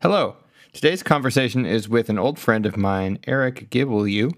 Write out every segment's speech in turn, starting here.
Hello. Today's conversation is with an old friend of mine, Eric Gibellew,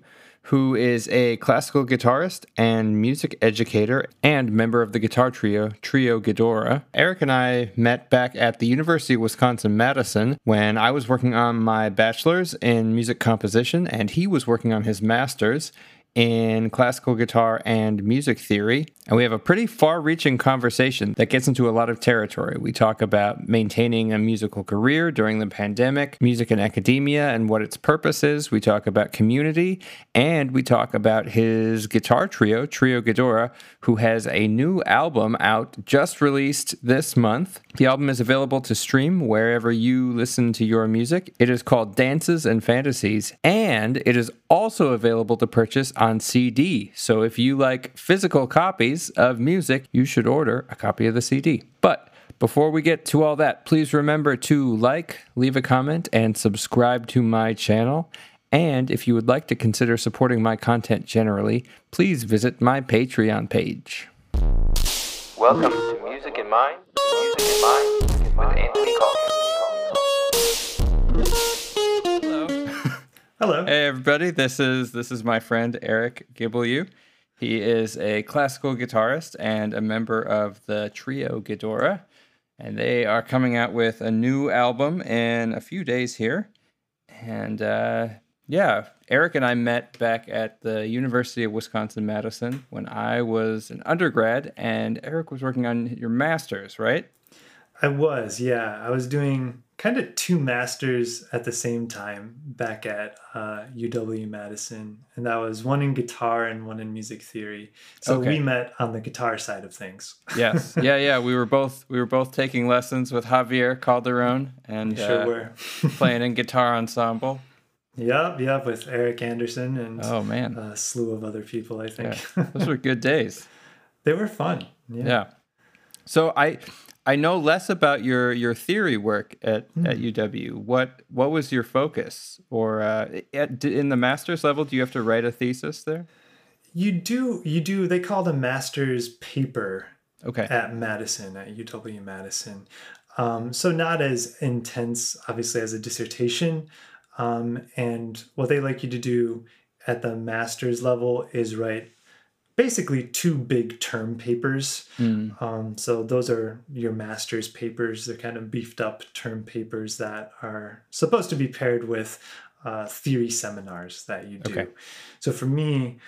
who is a classical guitarist and music educator and member of the guitar trio Trio Ghidorah. Eric and I met back at the University of Wisconsin Madison when I was working on my bachelor's in music composition and he was working on his master's in classical guitar and music theory. And we have a pretty far reaching conversation that gets into a lot of territory. We talk about maintaining a musical career during the pandemic, music in academia and what its purpose is. We talk about community, and we talk about his guitar trio, Trio Ghidorah, who has a new album out just released this month. The album is available to stream wherever you listen to your music. It is called Dances and Fantasies, and it is also available to purchase on CD. So if you like physical copies of music, you should order a copy of the CD. But before we get to all that, please remember to like, leave a comment, and subscribe to my channel. And if you would like to consider supporting my content generally, please visit my Patreon page. Welcome to Music in Mind, Music in Mind with Anthony Hello. Hello. Hey everybody, this is this is my friend Eric Gibellew. He is a classical guitarist and a member of the trio Ghidorah, and they are coming out with a new album in a few days here. And uh, yeah, Eric and I met back at the University of Wisconsin Madison when I was an undergrad, and Eric was working on your master's, right? I was, yeah. I was doing kind of two masters at the same time back at uh, UW Madison, and that was one in guitar and one in music theory. So Okay. we met on the guitar side of things. Yes, yeah, yeah. We were both we were both taking lessons with Javier Calderon and Sure uh, were. playing in guitar ensemble. yep, yep, with Eric Anderson and Oh man, a slew of other people, I think. those were good days. they were fun. Yeah. Yeah. So I I know less about your your theory work at, at UW. What what was your focus, or uh, at, in the master's level? Do you have to write a thesis there? You do, you do, they called a master's paper Okay. at Madison, at UW Madison. Um, so not as intense, obviously, as a dissertation. Um, and what they like you to do at the master's level is write basically two big term papers. Mm. Um, so those are your master's papers. They're kind of beefed up term papers that are supposed to be paired with uh, theory seminars that you do. Okay. So for me,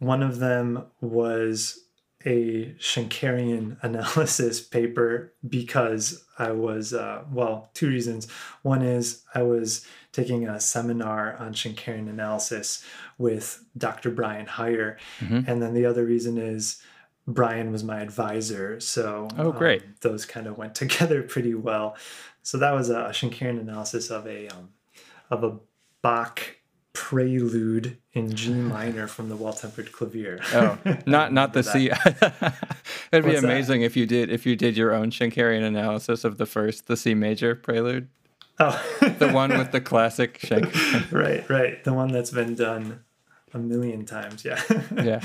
one of them was a Schenkerian analysis paper because I was, uh, well, two reasons. One is I was taking a seminar on Schenkerian analysis with Dr. Brian Hyer. Mhm. And then the other reason is Brian was my advisor. So Oh, great. um, those kind of went together pretty well. So that was a, Schenkerian analysis of a, um, of a Bach prelude in G minor from the well-tempered clavier. Oh, not not the C. It'd be What's that? amazing if you did if you did your own Schenkerian analysis of the first, the C major prelude, oh, the one with the classic Schenk. right, right. The one that's been done a million times. Yeah. Yeah.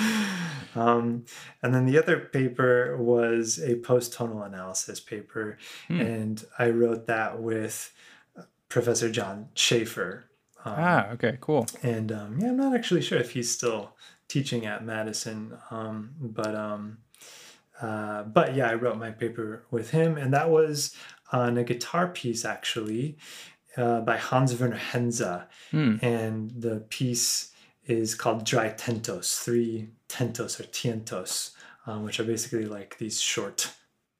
Um, and then the other paper was a post-tonal analysis paper, Hmm. and I wrote that with Professor John Schaefer. Um, Ah, okay, cool. and um, yeah, I'm not actually sure if he's still teaching at Madison, um, but um, uh, but yeah, I wrote my paper with him, and that was on a guitar piece actually uh, by Hans Werner Henze, Hmm. and the piece is called Drei Tentos, three tentos or tientos, um, which are basically like these short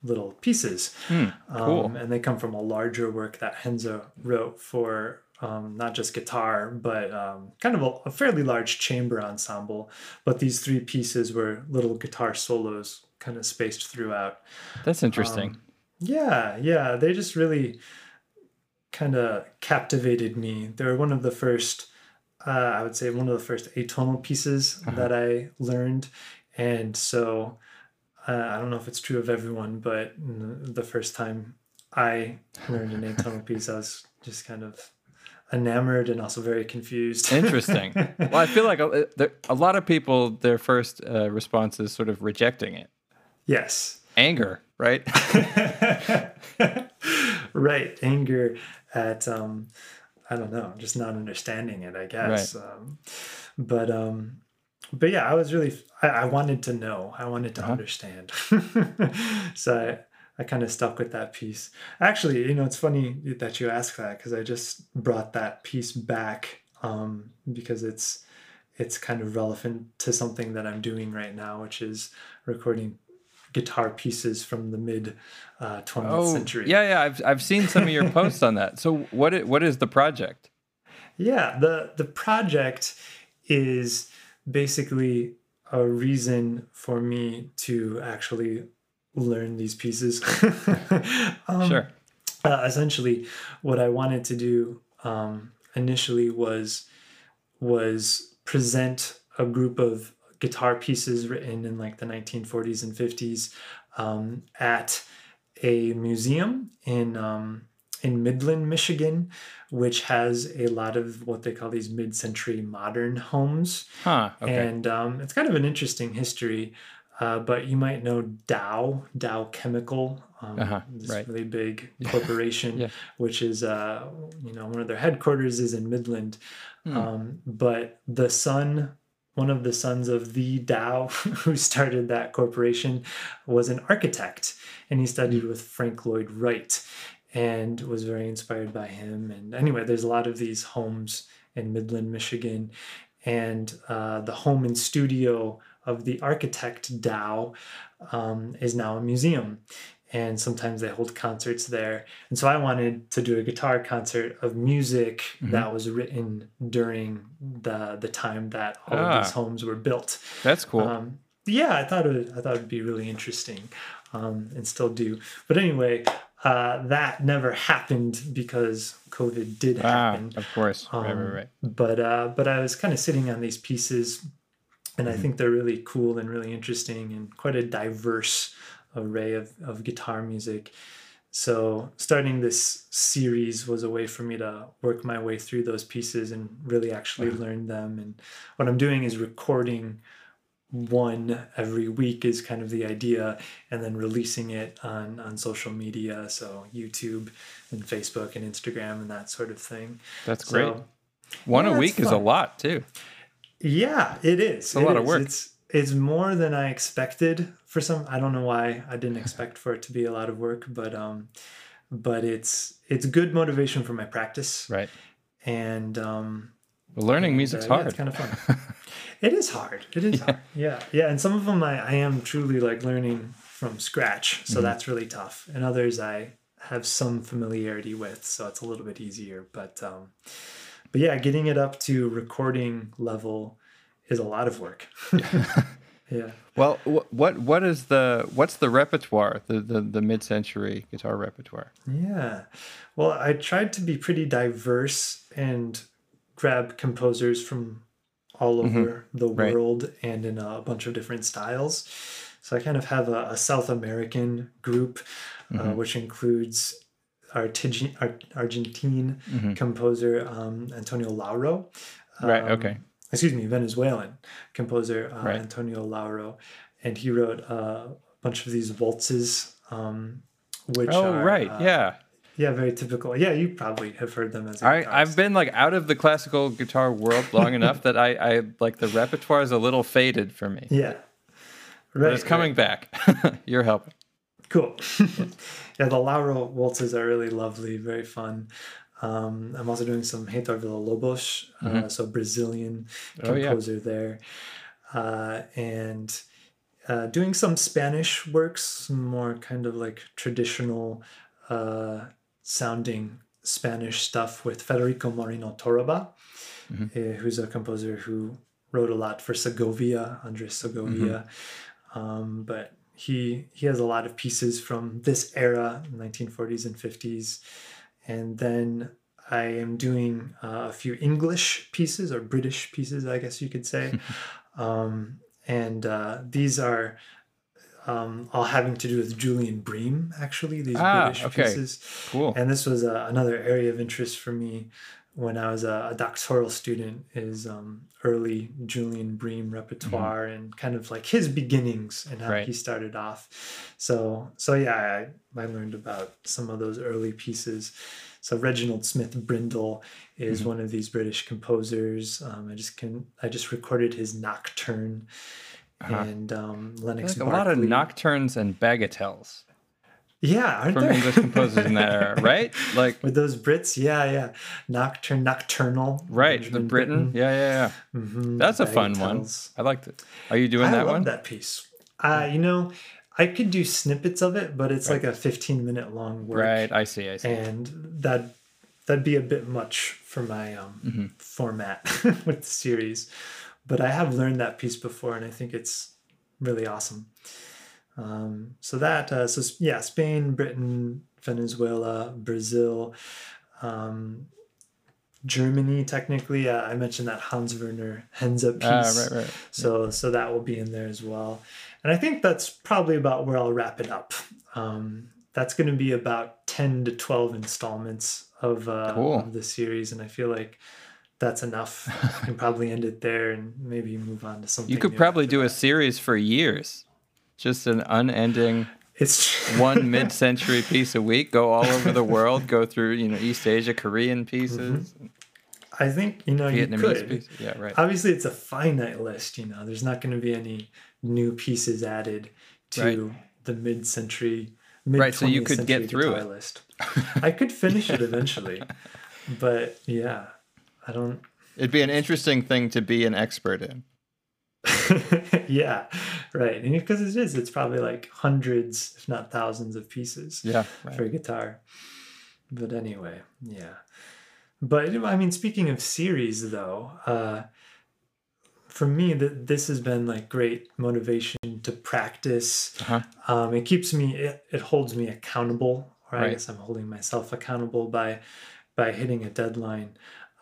little pieces. Hmm, cool. Um, and they come from a larger work that Henze wrote for um, not just guitar, but um, kind of a, a fairly large chamber ensemble. But these three pieces were little guitar solos kind of spaced throughout. That's interesting. Um, yeah, yeah, they just really kind of captivated me. They were one of the first, uh, I would say, one of the first atonal pieces Uh-huh. that I learned. And so uh, I don't know if it's true of everyone, but the first time I learned an atonal piece, I was just kind of enamored and also very confused. Interesting. well, I feel like a, there- a lot of people, their first uh, response is sort of rejecting it. yes. Anger, right? right anger at um i don't know just not understanding it i guess um but um but yeah i was really i, I wanted to know i wanted to Uh-huh. understand so i I kind of stuck with that piece. Actually, you know, it's funny that you ask that because I just brought that piece back um, because it's it's kind of relevant to something that I'm doing right now, which is recording guitar pieces from the mid uh, 20th Oh, century. yeah, yeah. I've I've seen some of your posts on that. So what i- what is the project? Yeah, the the project is basically a reason for me to actually learn these pieces. Um, Sure. uh, essentially what i wanted to do um, initially was was present a group of guitar pieces written in like the 1940s and 50s um, at a museum in um, in Midland, Michigan, which has a lot of what they call these mid-century modern homes, Huh. Okay. and um, it's kind of an interesting history. Uh, but you might know Dow, Dow Chemical, um, Uh-huh, this right. really big corporation, Yeah. which is, uh, you know, one of their headquarters is in Midland. Hmm. Um, but the son, one of the sons of the Dow who started that corporation, was an architect, and he studied Hmm. with Frank Lloyd Wright, and was very inspired by him. And anyway, there's a lot of these homes in Midland, Michigan, and uh, the home and studio of the architect Dow um, is now a museum. And sometimes they hold concerts there. And so I wanted to do a guitar concert of music Mhm. that was written during the the time that all of these Ah. homes were built. That's cool. Um, yeah, I thought it would, I thought it'd be really interesting, um, and still do. But anyway, uh, that never happened because COVID did ah, happen. of course. right, Um, right, right. But uh, but I was kind of sitting on these pieces, and I Mm-hmm. think they're really cool and really interesting and quite a diverse array of, of guitar music. So starting this series was a way for me to work my way through those pieces and really actually Uh-huh. learn them. And what I'm doing is recording one every week is kind of the idea and then releasing it on on social media so youtube and facebook and instagram and that sort of thing That's great. so One yeah, a week is a lot too. Yeah, it is. a It lot of work. It's it's more than I expected for some. I don't know why I didn't expect for it to be a lot of work, but um, but it's it's good motivation for my practice, Right. and um, Well, learning and, music's uh, yeah, hard. it's kind of fun. it is hard. It is hard. Yeah, yeah. And some of them I, I am truly like learning from scratch, Mm-hmm. so that's really tough. And others I have some familiarity with, so it's a little bit easier. But um, but yeah, getting it up to recording level is a lot of work. yeah. Well, wh- what what is the what's the repertoire? The the, the mid century guitar repertoire. Yeah. Well, I tried to be pretty diverse and grab composers from all over the Right. world and in a bunch of different styles. So I kind of have a, a South American group, uh, which includes Artigi- Ar- Argentine composer um, Antonio Lauro. Right. um, Okay. excuse me, Venezuelan composer uh, Right. Antonio Lauro, and he wrote uh, a bunch of these waltzes, um, which Oh are, right. uh, yeah. yeah, very typical. Yeah, you probably have heard them as a I. I've been like out of the classical guitar world long enough that I, I like the repertoire is a little faded for me. yeah, right. But it's right. coming back. You're helping. Cool. yeah, the Lauro waltzes are really lovely, very fun. Um, I'm also doing some Heitor Villa-Lobos, uh, so Brazilian Mm-hmm. Oh, yeah. composer there, uh, and uh, doing some Spanish works, more kind of like traditional uh, sounding Spanish stuff with Federico Moreno Torroba, Mm-hmm. uh, who's a composer who wrote a lot for Segovia, Andres Segovia. Mm-hmm. Um, but he he has a lot of pieces from this era, 1940s and 50s, and then I am doing uh, a few English pieces or British pieces, I guess you could say, um, and uh, these are um, all having to do with Julian Bream. Actually, these Ah, British okay. pieces. Cool. And this was uh, another area of interest for me when I was a, a doctoral student is um, early Julian Bream repertoire mm-hmm. and kind of like his beginnings and how right. he started off. So so yeah, I, I learned about some of those early pieces. So Reginald Smith Brindle is mm-hmm. one of these British composers. Um, I just can I just recorded his Nocturne. Uh-huh. And um, Lennox like a lot of nocturnes and bagatelles. Yeah, aren't from there? English composers in that era, right? Like with those Brits, yeah, yeah. Nocturne, nocturnal. Right, Benjamin the Britten. Yeah, yeah, yeah. Mm-hmm. That's a fun one. I liked it. Are you doing I that love one? That piece. Uh, you know, I could do snippets of it, but it's right. like a 15 minute long work. Right, I see, I see. And that that'd be a bit much for my um, mm-hmm. format with the series. But I have learned that piece before, and I think it's really awesome. Um, so that uh, so yeah, Spain, Britain, Venezuela, Brazil, um, Germany. Technically, uh, I mentioned that Hans Werner Henze piece. ah, piece. right, right. So yeah. so that will be in there as well. And I think that's probably about where I'll wrap it up. Um, that's going to be about ten to twelve installments of, uh, cool. of the series, and I feel like that's enough. you can probably end it there and maybe move on to something. You could probably do that. a series for years just an unending it's one mid-century piece a week go all over the world go through you know east asia korean pieces mm-hmm. i think you know Vietnamese you could pieces. yeah right obviously it's a finite list you know there's not going to be any new pieces added to right. the mid-century mid right so you could get through it list i could finish it eventually but yeah i don't it'd be an interesting thing to be an expert in yeah, right. And because it is, it's probably like hundreds, if not thousands, of pieces. Yeah, right. for a guitar. But anyway, yeah. But I mean, speaking of series, though, uh, for me, that this has been like great motivation to practice. Uh-huh. Um, it keeps me, it, it holds me accountable. Or right. I guess I'm holding myself accountable by by hitting a deadline.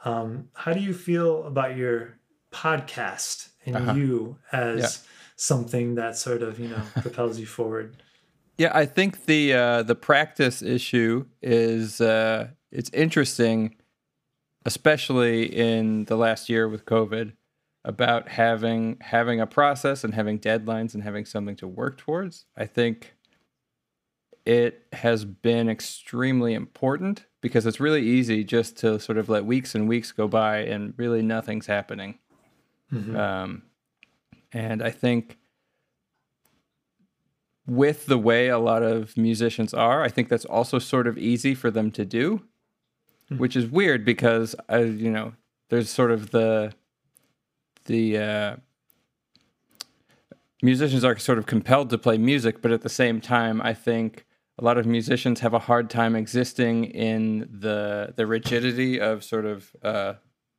Um, how do you feel about your podcast and uh-huh. you as yeah. something that sort of you know propels you forward yeah i think the uh, the practice issue is uh, it's interesting especially in the last year with covid about having having a process and having deadlines and having something to work towards i think it has been extremely important because it's really easy just to sort of let weeks and weeks go by and really nothing's happening Mm-hmm. Um, and I think with the way a lot of musicians are, I think that's also sort of easy for them to do, mm-hmm. which is weird because I, you know, there's sort of the the uh, musicians are sort of compelled to play music, but at the same time, I think a lot of musicians have a hard time existing in the the rigidity of sort of uh,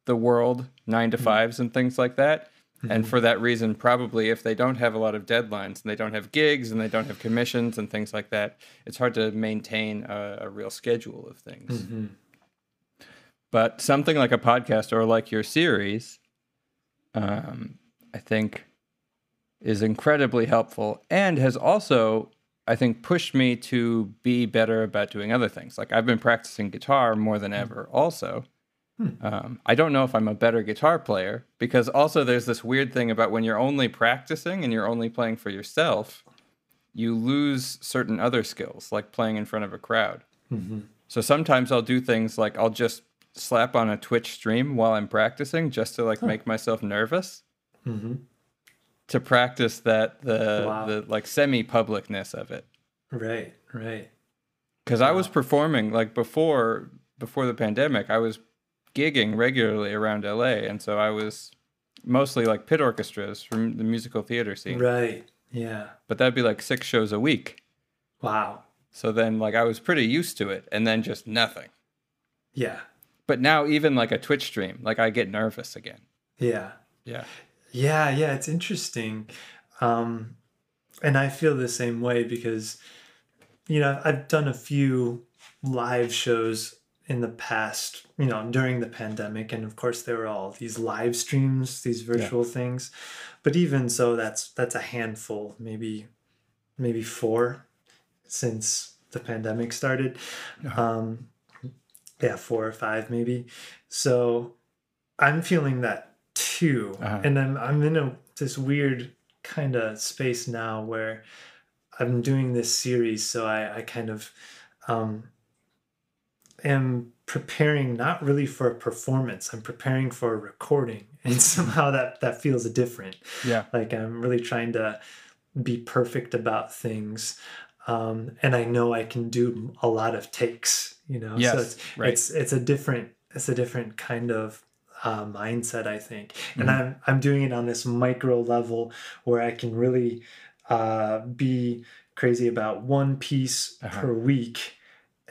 the world, nine to mm-hmm. fives and things like that. Mm-hmm. And for that reason, probably if they don't have a lot of deadlines and they don't have gigs and they don't have commissions and things like that, it's hard to maintain a, a real schedule of things. Mm-hmm. But something like a podcast or like your series, um, I think, is incredibly helpful and has also, I think, pushed me to be better about doing other things. Like I've been practicing guitar more than mm. ever, also. Hmm. Um, I don't know if I'm a better guitar player because also there's this weird thing about when you're only practicing and you're only playing for yourself, you lose certain other skills like playing in front of a crowd. Mm-hmm. So sometimes I'll do things like I'll just slap on a Twitch stream while I'm practicing just to like make myself nervous. Mm-hmm. To practice that the wow. the like semi publicness of it. Right, right. Because wow. I was performing like before before the pandemic, I was gigging regularly around LA, and so I was mostly like pit orchestras from the musical theater scene. Right. Yeah. But that'd be like six shows a week. Wow. So then, like, I was pretty used to it, and then just nothing. Yeah. But now, even like a Twitch stream, like I get nervous again. Yeah. Yeah. Yeah. Yeah. It's interesting. Um, and I feel the same way because, you know, I've done a few live shows in the past, you know, during the pandemic. And of course, there were all these live streams, these virtual yeah. things. But even so, that's that's a handful, maybe maybe four since the pandemic started. Uh-huh. Um, yeah, four or five maybe. So I'm feeling that too, Uh-huh. and I'm I'm in a this weird kind of space now where I'm doing this series, so I I kind of um, am preparing not really for a performance. I'm preparing for a recording, and somehow that that feels different. Yeah. Like I'm really trying to be perfect about things. Um, and I know I can do a lot of takes, you know. Yes, so it's right. it's it's a different it's a different kind of uh, mindset, I think. And Mhm. I'm I'm doing it on this micro level where I can really uh, be crazy about one piece Uh-huh. per week,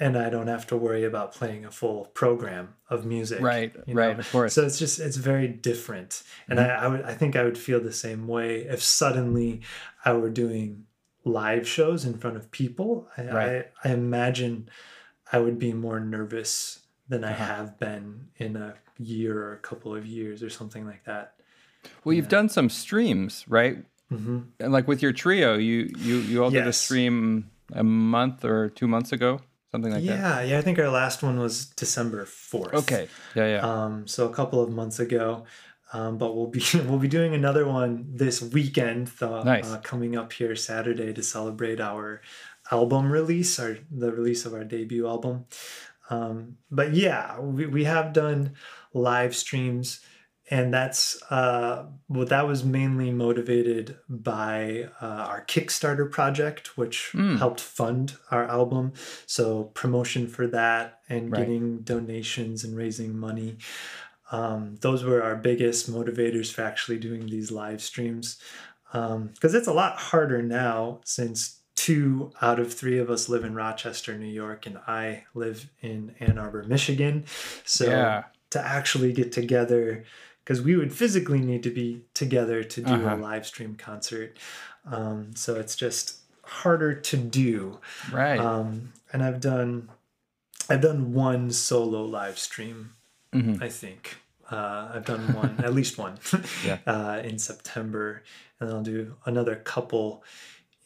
and I don't have to worry about playing a full program of music. Right. you know? Right. Of course. So it's just it's very different, and I, I would I think I would feel the same way if suddenly I were doing live shows in front of people. I, Right. I, I imagine I would be more nervous than I Uh-huh. have been in a year or a couple of years or something like that. well, you've done some streams, right? hmm And like with your trio, you you you all did a stream a month or two months ago, something like that. yeah, yeah. I think our last one was December fourth. Okay. Yeah. Yeah. um, so a couple of months ago. Um, but we'll be we'll be doing another one this weekend, the, Nice. uh, coming up here Saturday to celebrate our album release, our the release of our debut album. Um, but yeah, we, we have done live streams, and that's uh, well, that was mainly motivated by uh, our Kickstarter project, which Mm. helped fund our album. So promotion for that and Right. getting donations and raising money. Um, those were our biggest motivators for actually doing these live streams. Because it's a lot harder now since two out of three of us live in Rochester, New York, and I live in Ann Arbor, Michigan. So Yeah. to actually get together, because we would physically need to be together to do Uh-huh. a live stream concert. Um, so it's just harder to do. right. Um, and I've done, I've done one solo live stream Mhm. I think. Uh, I've done one, at least one, Yeah. uh, in September, and I'll do another couple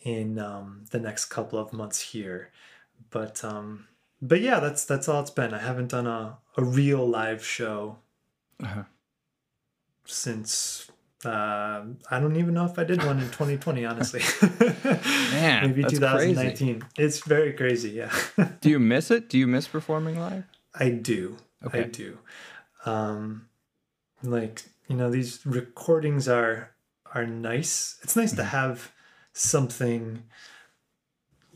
in um, the next couple of months here. But um, but yeah, that's that's all it's been. I haven't done a, a real live show Uh-huh. Since uh, I don't even know if I did one in 2020. Honestly, Man, maybe that's 2019. It's very crazy. Yeah. Do you miss it? Do you miss performing live? I do. I do. Um, like you know, these recordings are are nice. It's nice to Mm-hmm. have something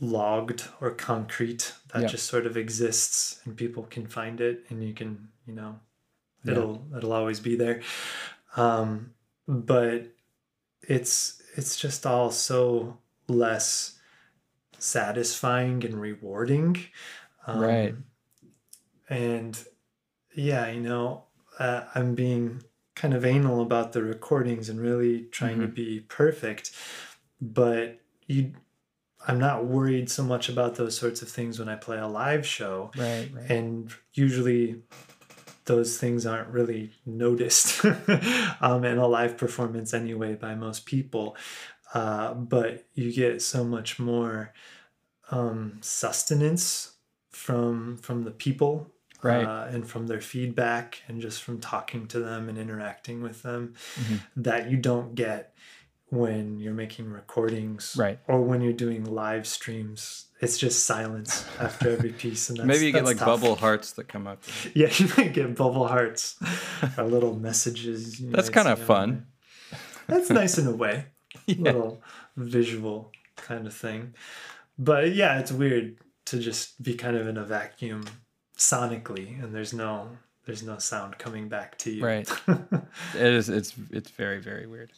logged or concrete that Yeah. just sort of exists and people can find it and you can you know it'll it'll always be there um but it's it's just all so less satisfying and rewarding um, Right. and yeah you know uh, i'm being kind of anal about the recordings and really trying to be perfect but you i'm not worried so much about those sorts of things when i play a live show Right. Right. and usually those things aren't really noticed um, in a live performance anyway by most people uh, but you get so much more um, sustenance from from the people Right. uh, and from their feedback and just from talking to them and interacting with them Mhm. that you don't get when you're making recordings Right. or when you're doing live streams it's just silence after every piece and that's, Maybe you get like tough. bubble hearts that come up. yeah you might get bubble hearts or little messages That's kinda fun. that's nice in a way Yeah. little visual kind of thing but yeah it's weird to just be kind of in a vacuum sonically and there's no there's no sound coming back to you Right. It is. It's. It's very. Very weird.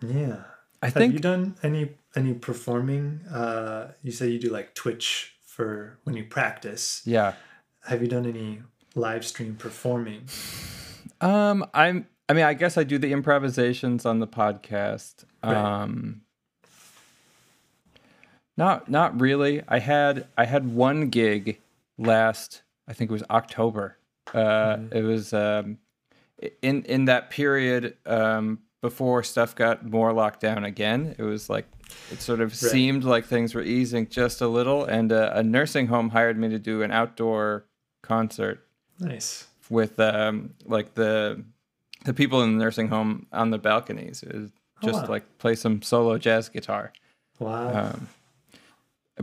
yeah I have think. you done any any performing uh you say you do like twitch for when you practice yeah. have you done any live stream performing Um. I'm. I mean, I guess I do the improvisations on the podcast. Right. Um. Not. Not really. I had. I had one gig last. I think it was October. Uh. Mhm. It was. Um. In in that period. Um. Before stuff got more locked down again, it was like it sort of seemed like things were easing just a little, and uh, a nursing home hired me to do an outdoor concert Nice. with um, like the the people in the nursing home on the balconies. It was just wow. like play some solo jazz guitar. Wow. Um,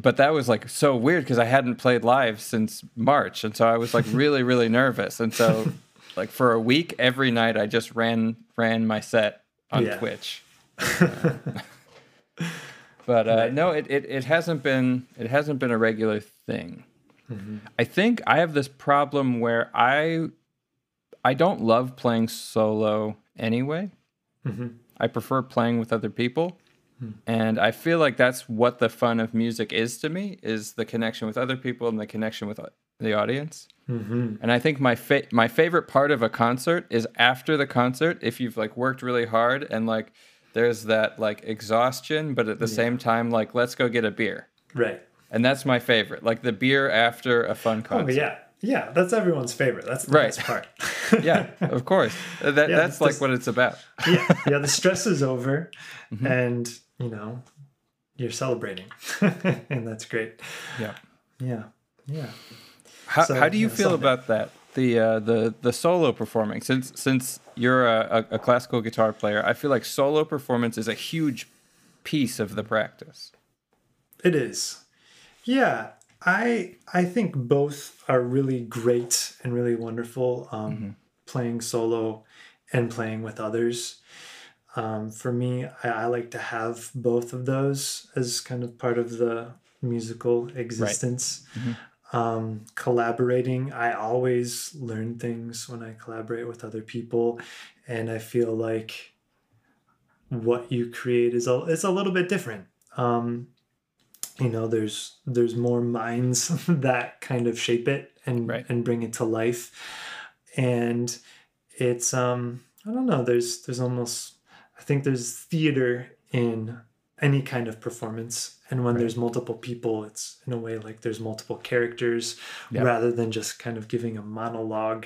but that was like so weird because I hadn't played live since March, and so I was like really really nervous, and so like for a week every night I just ran ran my set on Yeah. Twitch. But uh, no, it, it, it hasn't been it hasn't been a regular thing. I think I have this problem where I I don't love playing solo anyway. I prefer playing with other people. And I feel like that's what the fun of music is to me is the connection with other people and the connection with uh, the audience. Hmm And I think my fa- my favorite part of a concert is after the concert if you've like worked really hard and like there's that like exhaustion but at the same time like let's go get a beer. Right. And that's my favorite. Like the beer after a fun concert. Oh concert. yeah. Yeah. That's everyone's favorite. That's the Right. best part. yeah, of course. Uh, That Yeah, that's like what it's about. yeah. Yeah. The stress is over, Mm-hmm. and you know, you're celebrating, and that's great. Yeah. Yeah. Yeah. How, So, how do you yeah, feel about that? The uh, the the solo performing since since you're a, a, classical guitar player, I feel like solo performance is a huge piece of the practice. It is. Yeah, I I think both are really great and really wonderful. Um, Playing solo and playing with others. Um, for me, I, I like to have both of those as kind of part of the musical existence. Um, collaborating, I always learn things when I collaborate with other people, and I feel like what you create is a is a little bit different. Um, you know there's there's more minds that kind of shape it and Right. and bring it to life and it's um i don't know there's there's almost i think there's theater in any kind of performance and when there's multiple people it's in a way like there's multiple characters Yeah. rather than just kind of giving a monologue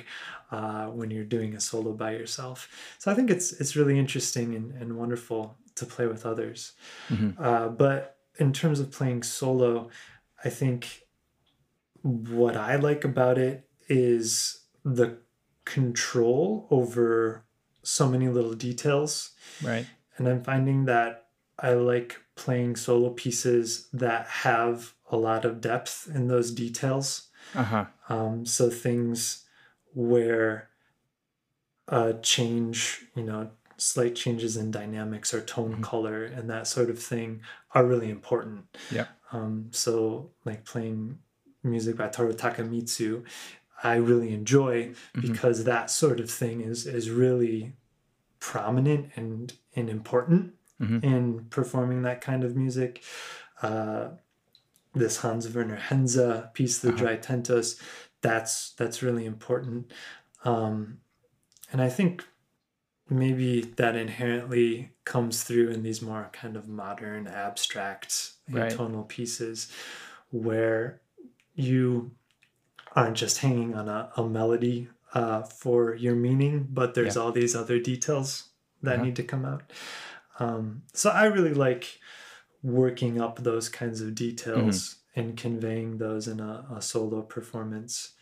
uh, when you're doing a solo by yourself so i think it's it's really interesting and, and wonderful to play with others uh, but in terms of playing solo, I think what I like about it is the control over so many little details. Right. And I'm finding that I like playing solo pieces that have a lot of depth in those details. Uh huh. Um, so things where a change, you know, slight changes in dynamics or tone color and that sort of thing are really important. Yeah. Um, so like playing music by Toru Takemitsu, I really enjoy because that sort of thing is is really prominent and and important Mhm. in performing that kind of music. Uh, this Hans Werner Henze piece, the Drei Tentos, that's that's really important. Um, and I think maybe that inherently comes through in these more kind of modern, abstract, Right. atonal pieces, where you aren't just hanging on a, a melody uh, for your meaning, but there's Yeah. all these other details that Uh-huh. need to come out. Um, so I really like working up those kinds of details and conveying those in a, a solo performance.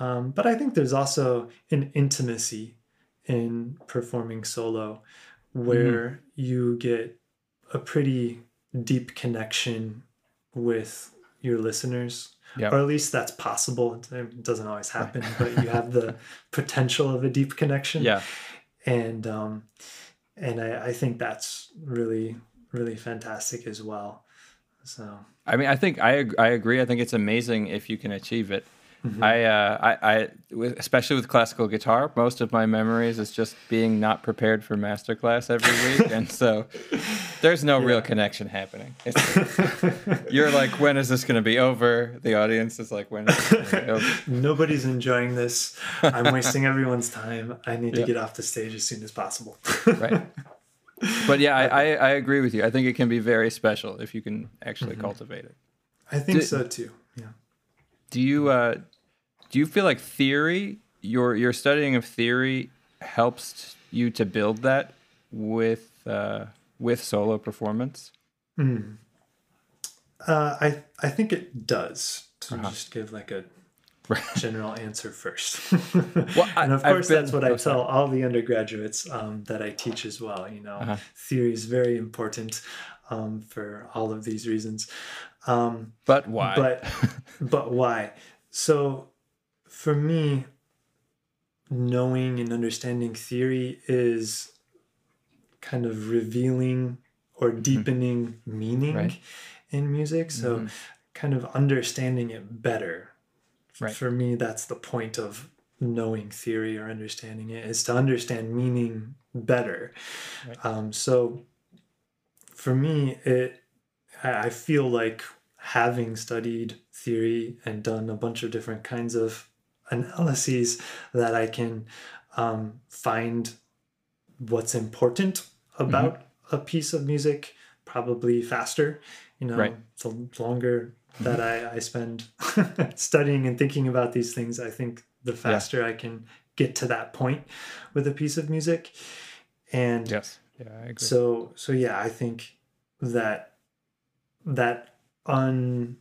Um, but I think there's also an intimacy in performing solo where you get a pretty deep connection with your listeners. Yeah. Or at least that's possible. It- It doesn't always happen, but you have the potential of a deep connection Yeah. and um, and I, I think that's really really fantastic as well. So I mean, I think I I agree. I think it's amazing if you can achieve it. Mm-hmm. I, uh, I, I, especially with classical guitar, most of my memories is just being not prepared for masterclass every week, and so there's no real connection happening. It's, you're like, when is this going to be over? The audience is like, when is this going to be over? nobody's enjoying this. I'm wasting everyone's time. I need to get off the stage as soon as possible. Right. But yeah, I, I, I agree with you. I think it can be very special if you can actually Mm-hmm. cultivate it. I think Did- so too. Do you uh, do you feel like theory, your your studying of theory, helps you to build that with uh, with solo performance? Uh, I I think it does to Uh-huh. just give like a general answer first. Well, I- and of course, that's been- what I oh, tell all the undergraduates um, that I teach as well. You know, Uh-huh. theory is very important um, for all of these reasons. Um, But why? but but why? So for me, knowing and understanding theory is kind of revealing or deepening meaning Mm-hmm. Right. in music. So Mhm. kind of understanding it better. Right. For me, that's the point of knowing theory or understanding it is to understand meaning better. Right. Um, so for me, it I feel like having studied theory and done a bunch of different kinds of analyses that I can um, find what's important about a piece of music probably faster. You know, Right. the longer that I, I spend studying and thinking about these things, I think the faster I can get to that point with a piece of music. And yes. Yeah, I agree. so so yeah, I think that that un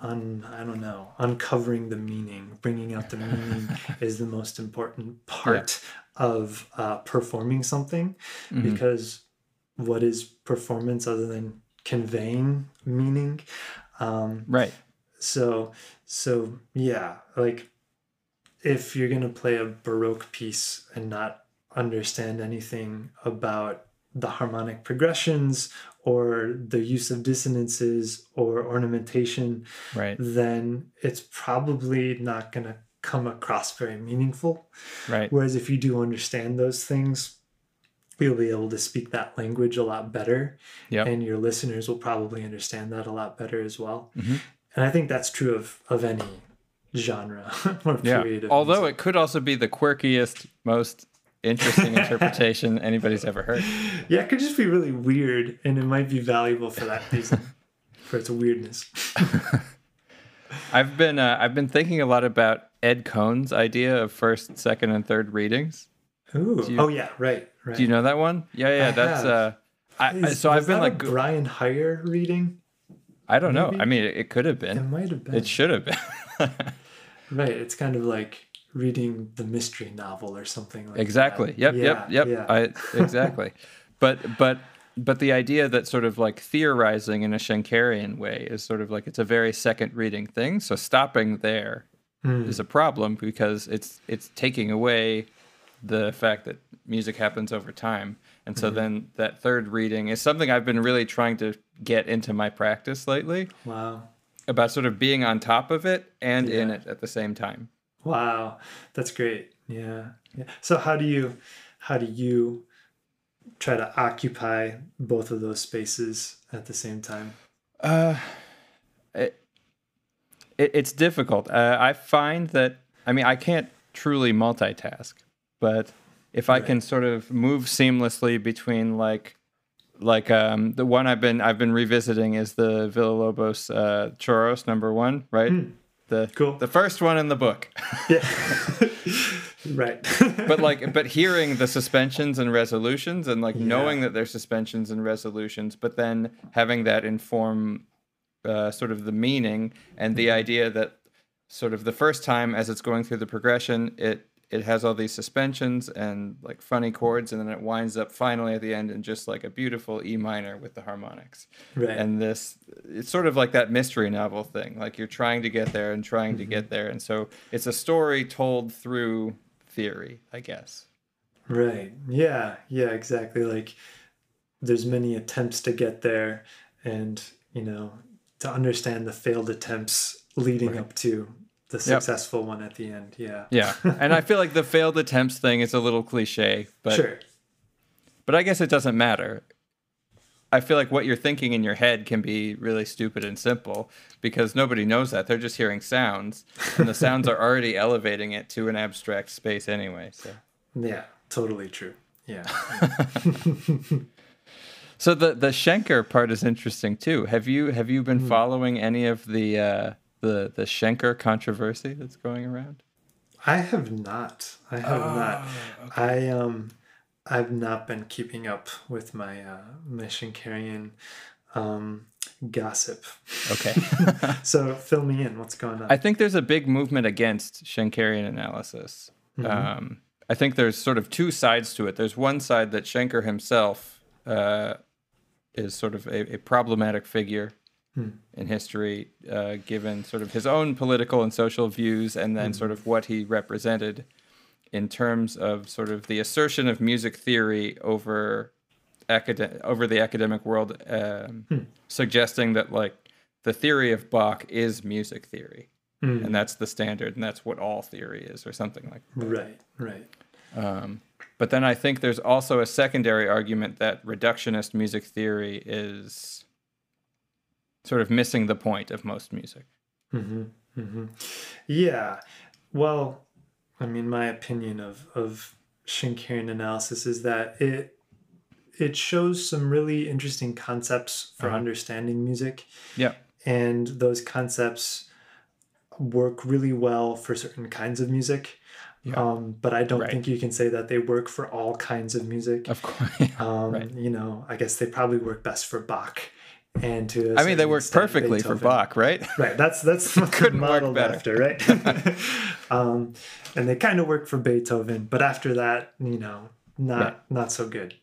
un I don't know uncovering the meaning, bringing out the meaning is the most important part of uh, performing something Mhm. because what is performance other than conveying meaning? Um, Right. so so yeah, like if you're gonna play a baroque piece and not understand anything about the harmonic progressions or the use of dissonances or ornamentation, Right. then it's probably not gonna come across very meaningful. Right. Whereas if you do understand those things, you'll be able to speak that language a lot better Yep. and your listeners will probably understand that a lot better as well. Mhm. And I think that's true of of any genre or Yeah. period. Of Although music. it could also be the quirkiest, most interesting interpretation anybody's ever heard. yeah, it could just be really weird, and it might be valuable for that reason, for its weirdness. I've been uh, I've been thinking a lot about Ed Cone's idea of first, second, and third readings. Ooh, you- oh yeah, right, right. Do you know that one? Yeah, yeah. I that's have. uh. I, I- so I've been like, a Brian Hyer reading. I don't know. I mean, it, it could have been. It might have been. It should have been. Right, it's kind of like reading the mystery novel or something like that. exactly. that. Yep. Yeah, yep. Yep. yeah. I exactly. but but but the idea that sort of like theorizing in a Schenkerian way is sort of like it's a very second reading thing. So stopping there Mm. is a problem because it's it's taking away the fact that music happens over time. And Mm-hmm. so then that third reading is something I've been really trying to get into my practice lately Wow. about sort of being on top of it and in it at the same time. Wow, that's great. Yeah. yeah. So how do you how do you try to occupy both of those spaces at the same time? Uh, it, it, it's difficult. Uh, I find that I mean I can't truly multitask, but if I Right. can sort of move seamlessly between like like um the one I've been I've been revisiting is the Villalobos uh, Choros number one, right? The. Cool. the first one in the book. Yeah. right. but like but hearing the suspensions and resolutions and like knowing that there's suspensions and resolutions but then having that inform uh, sort of the meaning and the idea that sort of the first time as it's going through the progression it it has all these suspensions and like funny chords and then it winds up finally at the end in just like a beautiful e minor with the harmonics right. and this it's sort of like that mystery novel thing like you're trying to get there and trying to Mm-hmm. get there and so it's a story told through theory i guess Right. Yeah. Yeah, exactly. Like there's many attempts to get there and, you know, to understand the failed attempts leading up to the successful one at the end. Yeah. yeah and i feel like the failed attempts thing is a little cliche but sure. but i guess it doesn't matter i feel like what you're thinking in your head can be really stupid and simple because nobody knows that they're just hearing sounds and the sounds are already elevating it to an abstract space anyway so Yeah, totally true. Yeah. So the the Schenker part is interesting too. Have you have you been following any of the uh, the the Schenker controversy that's going around? I have not. I have not. I um I've not been keeping up with my uh my Schenkerian um gossip. Okay. So fill me in. What's going on? I think there's a big movement against Schenkerian analysis. Um, I think there's sort of two sides to it. There's one side that Schenker himself uh, is sort of a, a problematic figure in history, uh, given sort of his own political and social views, and then sort of what he represented in terms of sort of the assertion of music theory over acad- over the academic world, um, suggesting that like the theory of Bach is music theory, and that's the standard, and that's what all theory is, or something like. that. right, right. Um, but then I think there's also a secondary argument that reductionist music theory is sort of missing the point of most music. Yeah. Well, I mean, my opinion of of Schenkerian analysis is that it it shows some really interesting concepts for understanding music, Yeah. and those concepts work really well for certain kinds of music. Um, but I don't Right. think you can say that they work for all kinds of music. Of course. Um, right. You know, I guess they probably work best for Bach, and to I mean, they certain work extent, perfectly for Bach, right? Right. That's that's Couldn't work modeled better. after, right? um, and they kind of work for Beethoven, but after that, you know, not Right. not so good.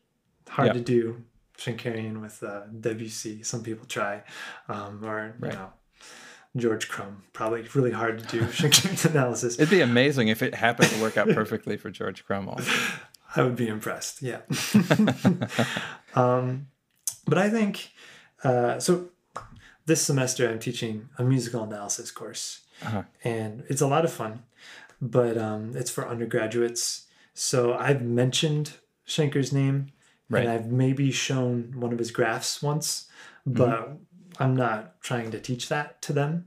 Hard Yeah. to do Schenkerian with uh, Debussy. Some people try, um, or Right. you know, George Crumb. Probably really hard to do Schenkerian analysis. It'd be amazing if it happened to work out perfectly for George Crumb. also. I would be impressed. Yeah. um, but I think uh, so. This semester, I'm teaching a musical analysis course, Uh-huh. and it's a lot of fun. But um, it's for undergraduates. So I've mentioned Schenker's name, Right. and I've maybe shown one of his graphs once, but I'm not trying to teach that to them.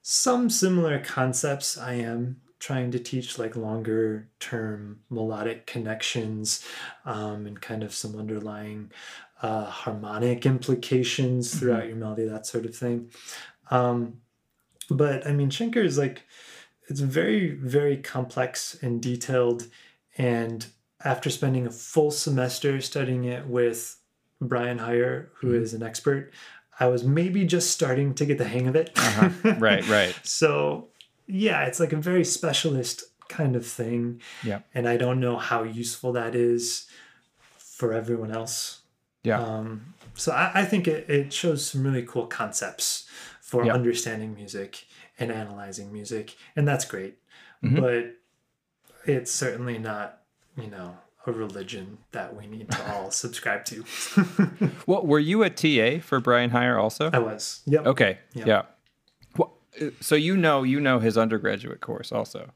Some similar concepts I am trying to teach, like longer term melodic connections um, and kind of some underlying uh, harmonic implications throughout your melody, that sort of thing. Um, but I mean, Schenker is like, it's very, very complex and detailed. And after spending a full semester studying it with Brian Hyer, who is an expert, I was maybe just starting to get the hang of it. Right, right. So, yeah, it's like a very specialist kind of thing. Yeah. And I don't know how useful that is for everyone else. Yeah. Um, so I, I think it, it shows some really cool concepts for understanding music and analyzing music. And that's great. Mhm. But it's certainly not, you know, a religion that we need to all subscribe to. Well, were you a TA for Brian Hyer also? I was. Yep. Okay. Yeah. Yeah. Well, uh, so you know you know his undergraduate course also.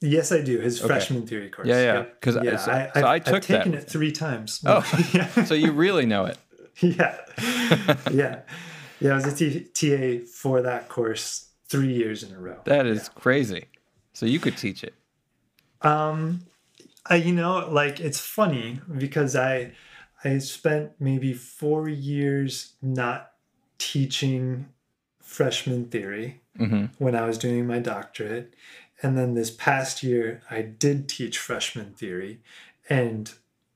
Yes, I do. His freshman theory course. Yeah, yeah. Yep. 'Cause I- yeah, so- I, so I I've took that taken it three times. Oh. yeah, So you really know it. yeah, yeah, yeah. I was a T- TA for that course three years in a row. That is crazy. So you could teach it. Um, I, you know, like it's funny because I, I spent maybe four years not teaching freshman theory hmm when I was doing my doctorate. And then this past year, I did teach freshman theory, and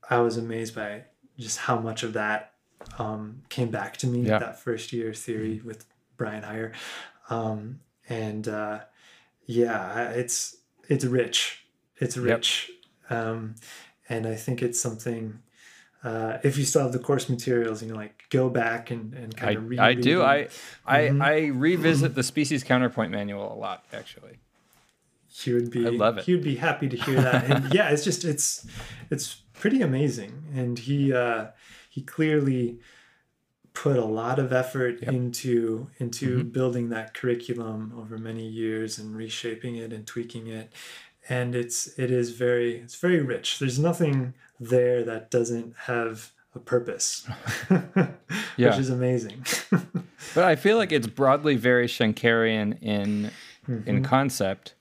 I was amazed by just how much of that um, came back to me Yeah. that first year theory with Brian Hyer. Um, and uh, yeah, it's it's rich. It's rich, um, and I think it's something. Uh, if you still have the course materials, and you know, like go back and, and kind I, of read. I do. I I, Mm-hmm. I revisit the species counterpoint manual a lot, actually. He would be I love it. he would be happy to hear that and yeah it's just it's it's pretty amazing and he uh he clearly put a lot of effort into into Mm-hmm. building that curriculum over many years and reshaping it and tweaking it and it's it is very it's very rich there's nothing there that doesn't have a purpose Yeah. which is amazing But I feel like it's broadly very Schenkerian in Mm-hmm. in concept.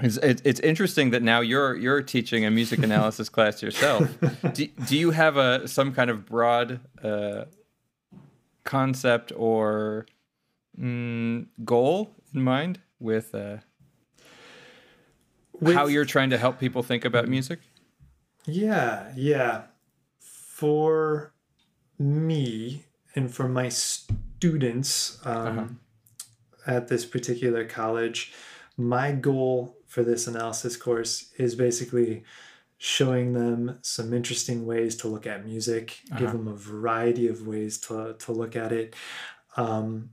It's, it's, interesting that now you're you're teaching a music analysis class yourself. Do, do you have a some kind of broad uh, concept or mm, goal in mind with uh, how you're trying to help people think about music? Yeah, yeah. For me and for my students um, Uh-huh. at this particular college, my goal for this analysis course is basically showing them some interesting ways to look at music, give Uh-huh. them a variety of ways to, to look at it, um,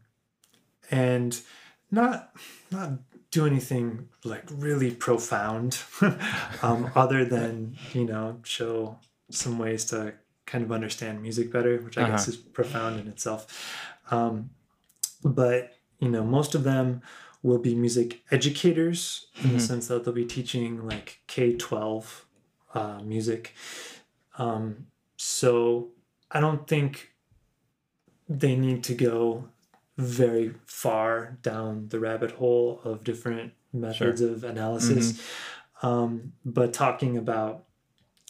and not not do anything like really profound, um, other than you know show some ways to kind of understand music better, which I guess Uh-huh. is profound in itself. Um, but you know, most of them will be music educators in the Mhm. sense that they'll be teaching like K twelve uh, music. Um, so I don't think they need to go very far down the rabbit hole of different methods of analysis. Um, but talking about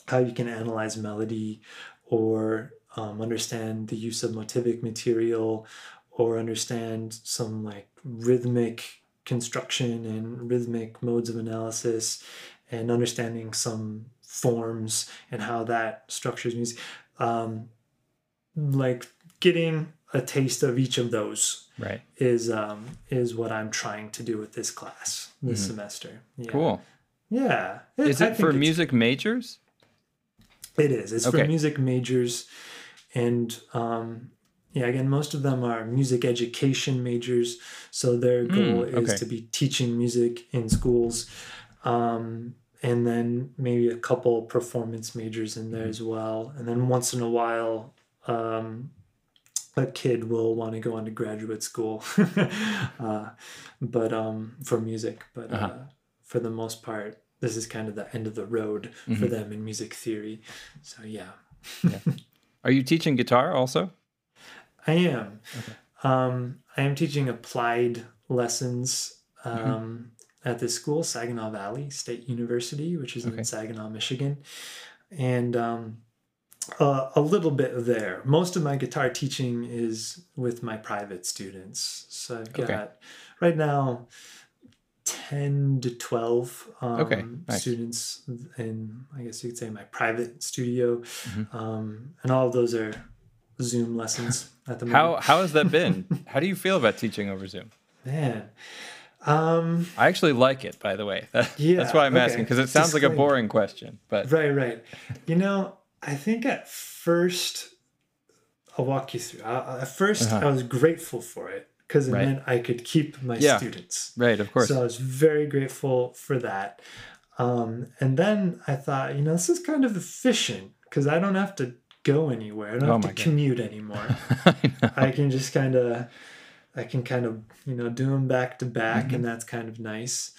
how you can analyze melody or um, understand the use of motivic material or understand some like rhythmic construction and rhythmic modes of analysis and understanding some forms and how that structures music um, like getting a taste of each of those Right. is um, is what I'm trying to do with this class this semester. Yeah. Mm-hmm. Cool. Yeah. Is it for music majors? It is. It's Okay. for music majors, and um, yeah, again, most of them are music education majors. So their goal is Hmm, okay. to be teaching music in schools, um, and then maybe a couple performance majors in Hmm. there as well. And then once in a while, um, a kid will want to go on to graduate school, uh, but um, for music. But Uh-huh. uh, for the most part, this is kind of the end of the road for Mhm. them in music theory. So yeah, Are you teaching guitar also? I am. Um, I am teaching applied lessons um, at this school, Saginaw Valley State University, which is Okay. in Saginaw, Michigan, and um, uh, a little bit there. Most of my guitar teaching is with my private students. So I've got Okay. right now. 10 to 12 um, Okay, nice. students in i guess you could say my private studio Mhm. um, and all of those are zoom lessons at the moment How how has that been? how do you feel about teaching over Zoom? Man. Um, I actually like it, by the way. That- Yeah, that's why I'm okay. asking because it sounds like a boring question, but right, right. You know, I think at first, I'll walk you through. I, at 1st Uh-huh. I was grateful for it because it Right. meant I could keep my Yeah. students. right, of course. So I was very grateful for that. Um, and then I thought, you know, this is kind of efficient because I don't have to go anywhere. I don't Oh have to God. commute anymore. I. I can just kind of, I can kind of, you know, do them back to back, Mm-hmm. and that's kind of nice.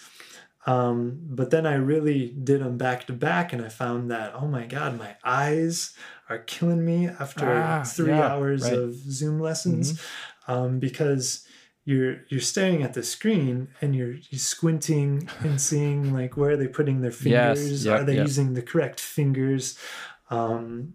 Um, but then I really did them back to back, and I found that, oh my God, my eyes are killing me after Ah, three yeah, hours right. Mm-hmm. of Zoom lessons um, because you're you're staring at the screen and you're, you're squinting and seeing like where are they putting their Yes, fingers? yep, are they yep. using the correct fingers? Um,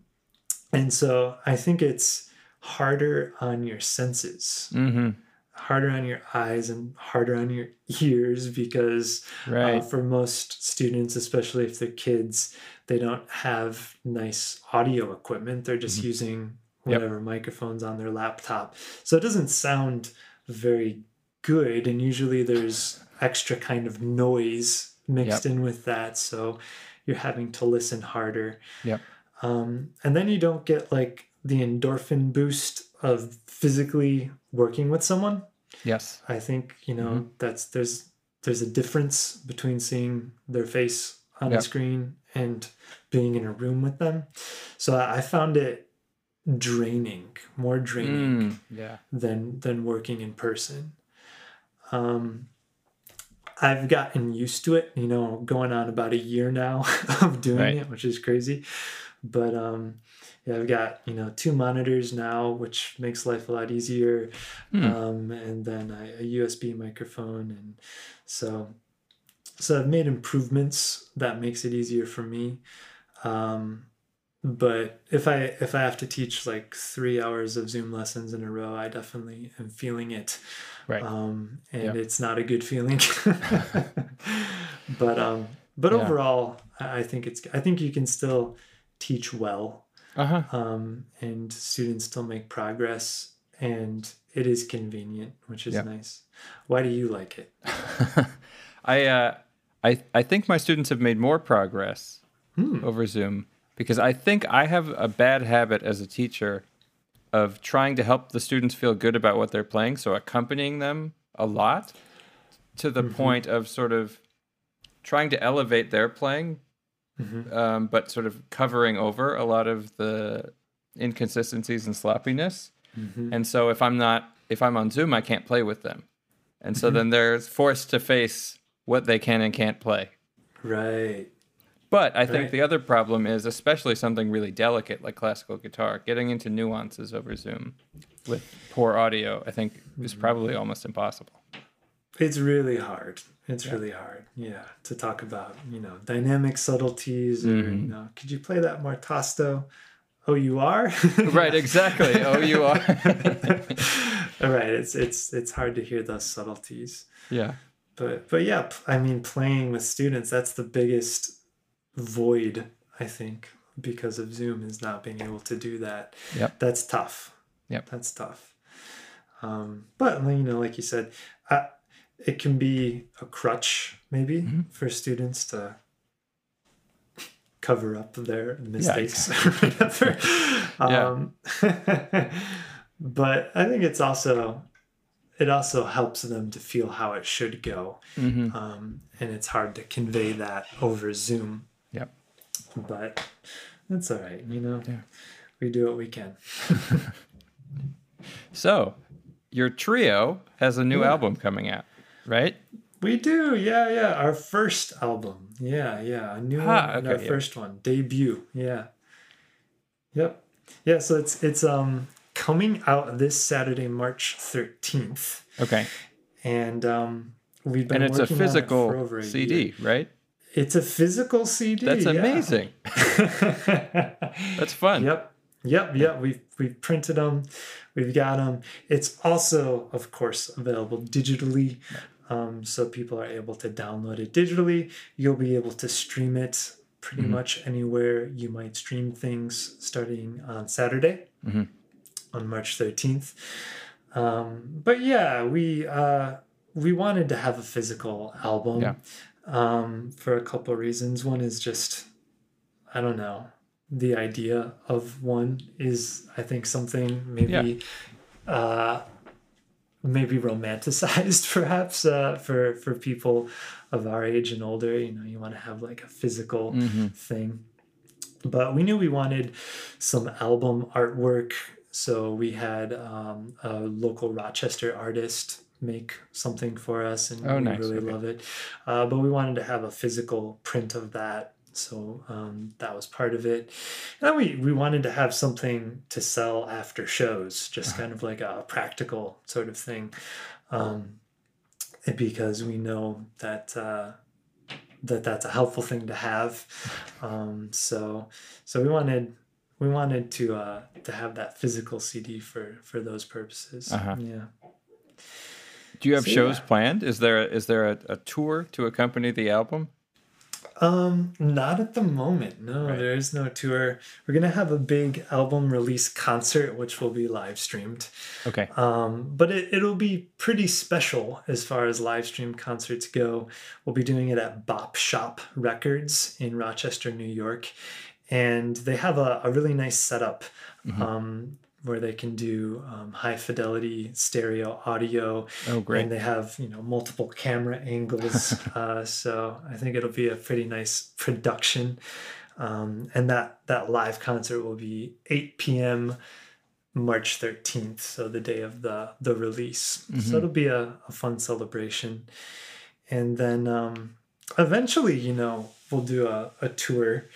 and so I think it's harder on your senses, hmm harder on your eyes, and harder on your ears because Right. uh, for most students, especially if they're kids, they don't have nice audio equipment. They're just using Mm-hmm. Yep. whatever microphones on their laptop. So it doesn't sound very good. And usually there's extra kind of noise mixed in with that. So you're having to listen harder. Yep. Um, and then you don't get like the endorphin boost of physically working with someone. yes. I think you know Mm-hmm. that's there's there's a difference between seeing their face on Yep. a screen and being in a room with them. So I I found it draining, more draining Mm, yeah. than than working in person. Um, I've gotten used to it, you know, going on about a year now of doing Right. it, which is crazy. But um, yeah, I've got you know two monitors now, which makes life a lot easier, Hmm. um, and then a, a USB microphone, and so so I've made improvements that makes it easier for me. Um, but if I if I have to teach like three hours of Zoom lessons in a row, I definitely am feeling it Right. um, and Yeah. it's not a good feeling. but um, but Yeah. overall, I think it's I think you can still teach well. Uh-huh. um, and students still make progress, and it is convenient, which is Yeah. nice. Why do you like it? I uh I I think my students have made more progress over Zoom because I think I have a bad habit as a teacher of trying to help the students feel good about what they're playing, so accompanying them a lot to the point of sort of trying to elevate their playing, Mm-hmm. um, but sort of covering over a lot of the inconsistencies and sloppiness. Mm-hmm. And so if I'm not if I'm on Zoom, I can't play with them. And so mm-hmm. then they're forced to face what they can and can't play. Right. But I think Right. the other problem is, especially something really delicate like classical guitar, getting into nuances over Zoom with poor audio, I think is probably almost impossible. It's really hard. It's really hard. Yeah. To talk about, you know, dynamic subtleties or, Mm-hmm. you know, could you play that more tasto? Oh, you are? right, exactly. Oh, you are. All right. It's, it's, it's hard to hear those subtleties. yeah. But, but yeah, I mean, playing with students, that's the biggest void, I think, because of Zoom is not being able to do that. Yep. That's tough. Yep. That's tough. Um, but you know, like you said, it can be a crutch maybe Mm-hmm. for students to cover up their mistakes or whatever. Yeah. Um, but I think it's also it also helps them to feel how it should go, mm-hmm. um, and it's hard to convey that over Zoom. Yep. But that's all right, you know. Yeah. We do what we can. So, your trio has a new Yeah. album coming out, right? We do, yeah, yeah. Our first album, yeah, yeah, a new Ah, one, and our yeah. first one, debut, yeah, yep, yeah. So it's it's um coming out this Saturday, March thirteenth, Okay. and um we've been And it's a working it physical for over a CD, year. right? It's a physical CD. That's yeah. amazing. That's fun. Yep. Yep. Yep. We've we've printed them. We've got them. It's also, of course, available digitally, um, so people are able to download it digitally. You'll be able to stream it pretty Mm-hmm. much anywhere you might stream things, starting on Saturday, Mhm. on March thirteenth. Um, but yeah, we uh, we wanted to have a physical album Yeah. um, for a couple of reasons. One is just I don't know. The idea of one is, I think, something maybe, uh, maybe romanticized, perhaps, uh, for for people of our age and older. You know, you want to have like a physical Mhm. thing. But we knew we wanted some album artwork, so we had um, a local Rochester artist make something for us, and Oh, we nice. really Okay. love it. Uh, but we wanted to have a physical print of that, so um, that was part of it. And then we we wanted to have something to sell after shows, just kind of like a practical sort of thing, um, because we know that. Uh, that that's a helpful thing to have um, so so we wanted we wanted to uh, to have that physical CD for for those purposes Uh-huh. yeah Do you have So, shows yeah. planned? Is there a, is there a, a tour to accompany the album? Um, not at the moment. No, Right. there is no tour. We're gonna have a big album release concert, which will be live streamed. Okay. Um, but it, it'll be pretty special as far as live stream concerts go. We'll be doing it at Bop Shop Records in Rochester, New York. And they have a, a really nice setup um, where they can do um, high fidelity stereo audio. Oh, great. And they have, you know, multiple camera angles. uh, so I think it'll be a pretty nice production. Um, and that, that live concert will be 8 p.m. March 13th, so the day of the the release. So it'll be a, a fun celebration. And then um, eventually, you know, we'll do a, a tour.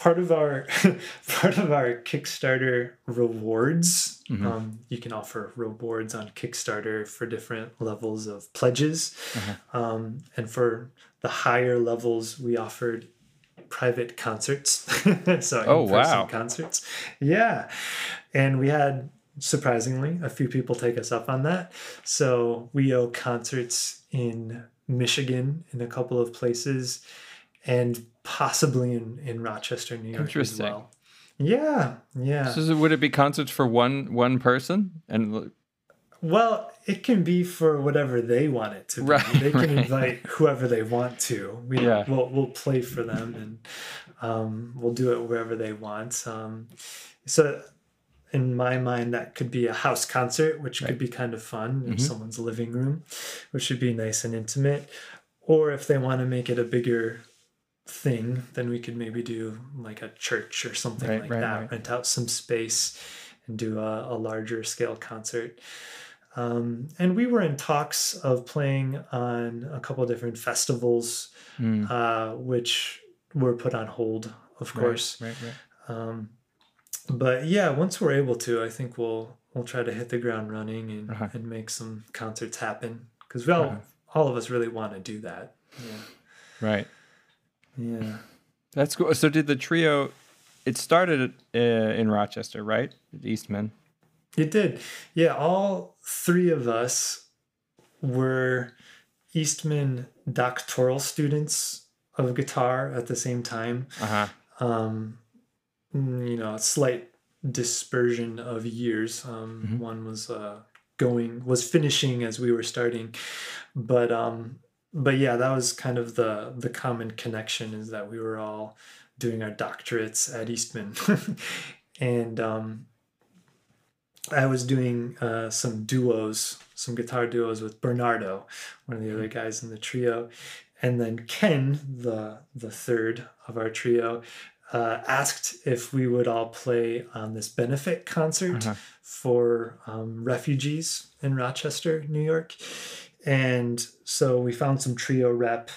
Part of our part of our Kickstarter rewards, um, you can offer rewards on Kickstarter for different levels of pledges. Um, and for the higher levels, we offered private concerts. so Oh, wow. concerts. Yeah. And we had surprisingly a few people take us up on that. So we owe concerts in Michigan in a couple of places and possibly in, in Rochester, New York as well. Yeah, yeah. So would it be concerts for one one person? And well, it can be for whatever they want it to be. Right, they can right. invite whoever they want to. We, Yeah. we'll, we'll play for them and um, we'll do it wherever they want. Um, so, in my mind, that could be a house concert, which could be kind of fun in Mhm. someone's living room, which should be nice and intimate. Or if they want to make it a bigger thing, then we could maybe do like a church or something Right, like right, that, right. rent out some space and do a, a larger scale concert. Um, and we were in talks of playing on a couple different festivals, Mm, uh, which were put on hold, of course. right, right. Um, but yeah, once we're able to, I think we'll we'll try to hit the ground running and, Uh-huh. and make some concerts happen because we all Uh-huh. all of us really want to do that. Yeah, Right. Yeah. That's cool. So did the trio? It started uh, in Rochester, right? At Eastman. It did. Yeah, all three of us were Eastman doctoral students of guitar at the same time. Uh huh. Um, you know, a slight dispersion of years. Um, Mhm. One was uh, going, was finishing as we were starting, but um, but yeah, that was kind of the the common connection is that we were all doing our doctorates at Eastman, and um, I was doing uh, some duos, some guitar duos with Bernardo, one of the other guys in the trio, and then Ken, the the third of our trio, uh, asked if we would all play on this benefit concert Uh-huh. for um, refugees in Rochester, New York, and so we found some trio rep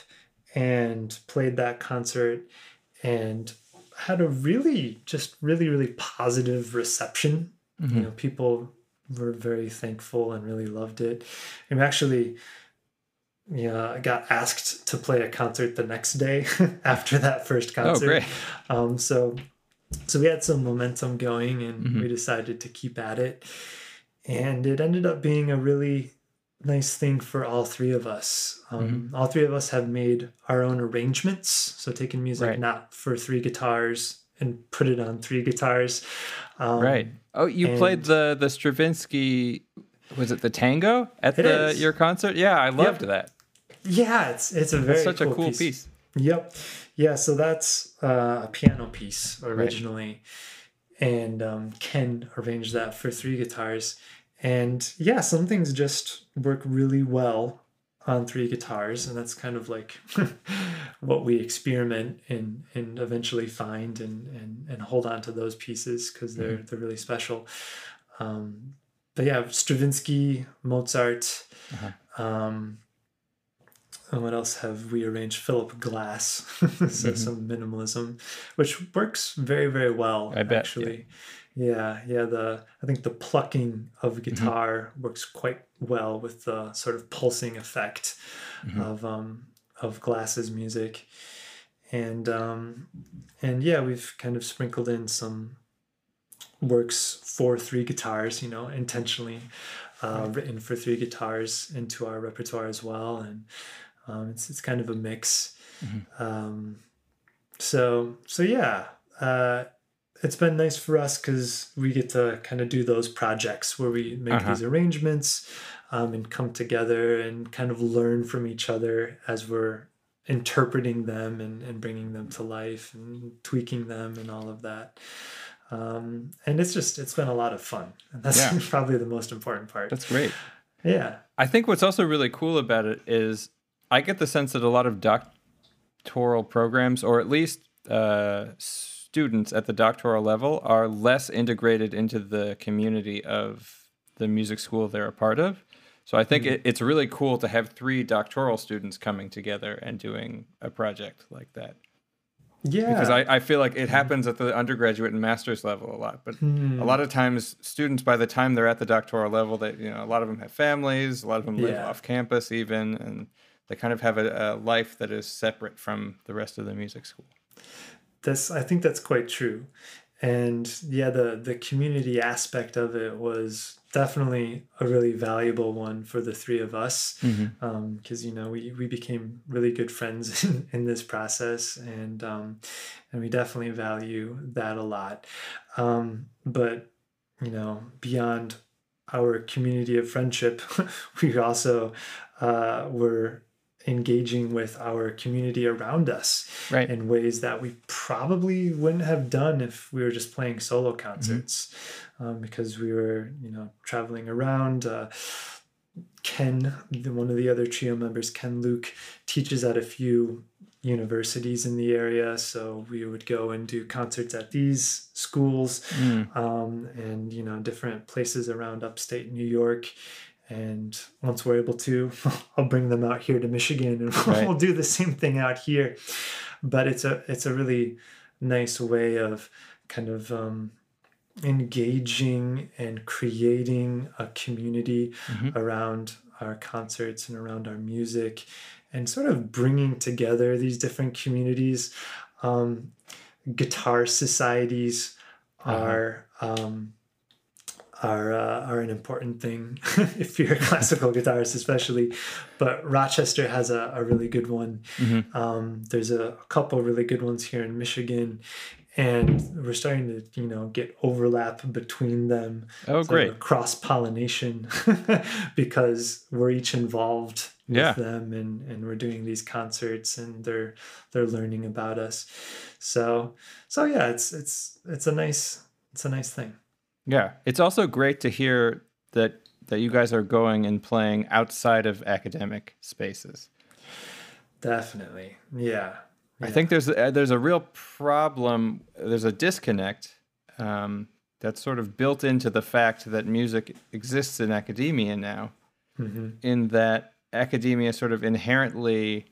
and played that concert and had a really just really really positive reception Mhm. you know people were very thankful and really loved it and we actually yeah I got asked to play a concert the next day after that first concert. Oh, concert great. um so so we had some momentum going and Mhm. we decided to keep at it and it ended up being a really nice thing for all three of us um, Mm-hmm. all three of us have made our own arrangements so taking music Right. not for three guitars and put it on three guitars um, Right. Oh, you played the the Stravinsky. Was it the tango at the is. your concert? Yeah, I loved that. yeah it's it's a very It's such a cool piece. piece. Yep. Yeah, so that's uh, a piano piece originally. And um, Ken arranged that for three guitars. And yeah, some things just work really well on three guitars. And that's kind of like what we experiment and, and eventually find and, and, and hold on to those pieces because they're, they're really special. Um, but yeah, Stravinsky, Mozart, Uh-huh. um, and what else have we arranged? Philip Glass, so some minimalism, which works very very well. Mm-hmm. I bet, actually. Yeah. Yeah, yeah. The I think the plucking of Mm-hmm. guitar works quite well with the sort of pulsing effect Mm-hmm. of um, of Glass's music, and um, and yeah, we've kind of sprinkled in some works for three guitars, you know, intentionally uh, written for three guitars into our repertoire as well, and um, it's it's kind of a mix. Um, so so yeah, uh, it's been nice for us because we get to kind of do those projects where we make Uh-huh. these arrangements um, and come together and kind of learn from each other as we're interpreting them and, and bringing them to life and tweaking them and all of that. Um, and it's just it's been a lot of fun. And that's Yeah. probably the most important part. That's great. yeah. I think what's also really cool about it is I get the sense that a lot of doctoral programs, or at least uh, students at the doctoral level, are less integrated into the community of the music school they're a part of. So I think it, it's really cool to have three doctoral students coming together and doing a project like that. Yeah. Because I, I feel like it happens at the undergraduate and master's level a lot, but Hmm. a lot of times students by the time they're at the doctoral level they you know a lot of them have families a lot of them live Yeah. off campus even and they kind of have a, a life that is separate from the rest of the music school That's I think that's quite true. And yeah, the the community aspect of it was definitely a really valuable one for the three of us because Mm-hmm. um, you know we we became really good friends in, in this process and um, and we definitely value that a lot. Um, but you know beyond our community of friendship, we also uh, were engaging with our community around us Right. in ways that we probably wouldn't have done if we were just playing solo concerts um, because we were you know traveling around uh, ken the, one of the other trio members ken luke teaches at a few universities in the area so we would go and do concerts at these schools Mm. um, and you know different places around upstate new york and once we're able to i'll bring them out here to michigan and Right. we'll do the same thing out here but it's a it's a really nice way of kind of um, engaging and creating a community Mhm. around our concerts and around our music and sort of bringing together these different communities um, guitar societies Uh-huh. are um, are uh, are an important thing if you're a classical guitarist especially but rochester has a, a really good one Mhm. um, there's a, couple really good ones here in michigan and we're starting to you know get overlap between them Oh, great. cross pollination because we're each involved with Yeah. them and and we're doing these concerts and they're they're learning about us so so yeah it's it's it's a nice it's a nice thing Yeah, it's also great to hear that that you guys are going and playing outside of academic spaces. definitely yeah I think there's a, there's a real problem. There's a disconnect um, that's sort of built into the fact that music exists in academia now, hmm in that academia sort of inherently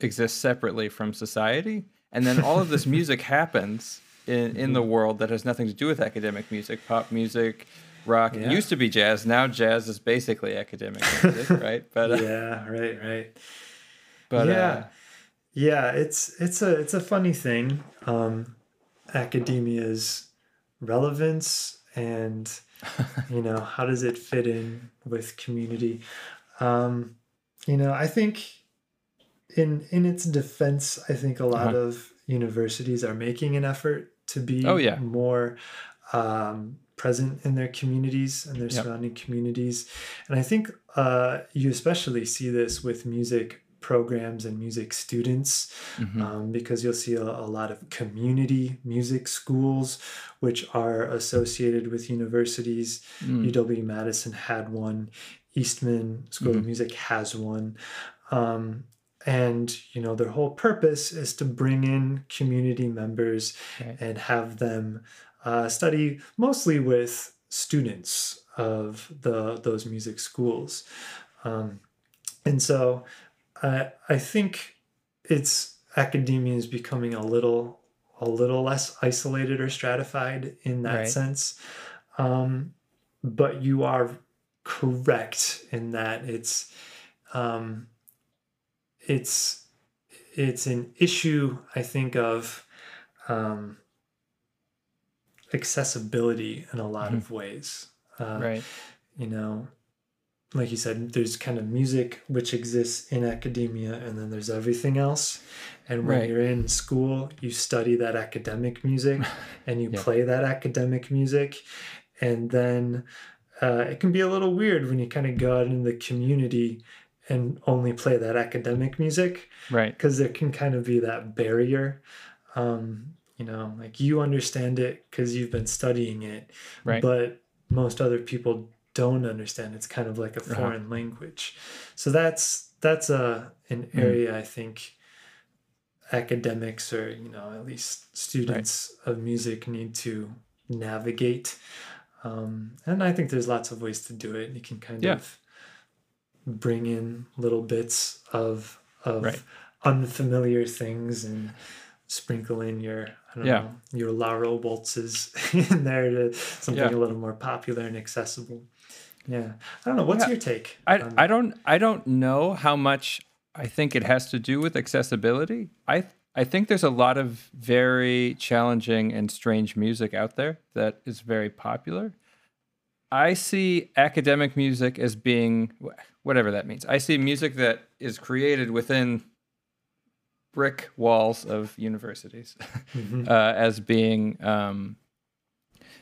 exists separately from society, and then all of this music happens in in the world that has nothing to do with academic music, pop music. Rock It used to be jazz. Now jazz is basically academic music, right? But uh, yeah right right but yeah uh, yeah it's it's a it's a funny thing um academia's relevance and you know how does it fit in with community um you know i think in in its defense i think a lot Uh-huh. of universities are making an effort to be Oh, yeah. more um present in their communities and their Yep. surrounding communities and i think uh you especially see this with music programs and music students mhm. um, because you'll see a, a lot of community music schools which are associated with universities. Mm. UW Madison had one, Eastman School of Mhm. Music has one. Um, and you know their whole purpose is to bring in community members Right. and have them uh, study mostly with students of the those music schools um, and so I I think it's academia is becoming a little a little less isolated or stratified in that Right. sense. Um, but you are correct in that it's um, it's it's an issue I think of um, accessibility in a lot Mhm. of ways. Uh, right. you know like you said there's kind of music which exists in academia and then there's everything else and when Right. you're in school you study that academic music and you Yeah. play that academic music and then uh, it can be a little weird when you kind of go out in the community and only play that academic music Right. because there can kind of be that barrier um, you know like you understand it because you've been studying it Right. but most other people don't understand it's kind of like a Uh-huh. foreign language so that's that's a an Mm. area i think academics or you know at least students of music need to navigate um, and i think there's lots of ways to do it you can kind Yeah. of bring in little bits of of Right. unfamiliar things and sprinkle in your I don't Yeah. know your Lauro waltzes in there to something Yeah. a little more popular and accessible. Yeah, I don't know. What's Yeah. your take? I, I don't I don't know how much I think it has to do with accessibility. I I think there's a lot of very challenging and strange music out there that is very popular. I see academic music as being whatever that means. I see music that is created within brick walls of universities Mhm. uh, as being um,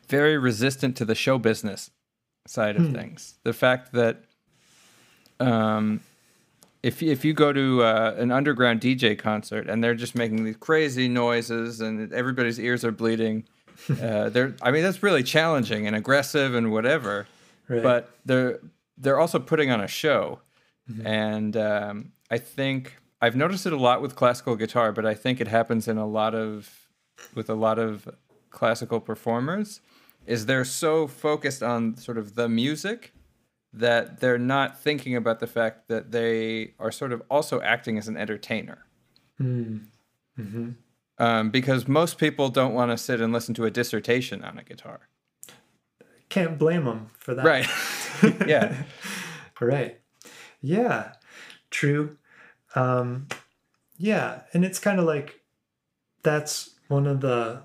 very resistant to the show business side of Hmm. things. The fact that um, if if you go to uh, an underground DJ concert and they're just making these crazy noises and everybody's ears are bleeding, uh, they're I mean that's really challenging and aggressive and whatever. Right. But they're they're also putting on a show, Mm-hmm. and um, I think I've noticed it a lot with classical guitar, but I think it happens in a lot of with a lot of classical performers. Is they're so focused on sort of the music that they're not thinking about the fact that they are sort of also acting as an entertainer. Mm. Mhm. Um, because most people don't want to sit and listen to a dissertation on a guitar. Can't blame them for that. Right. yeah. Right. Yeah. True. Um, yeah, and it's kind of like that's one of the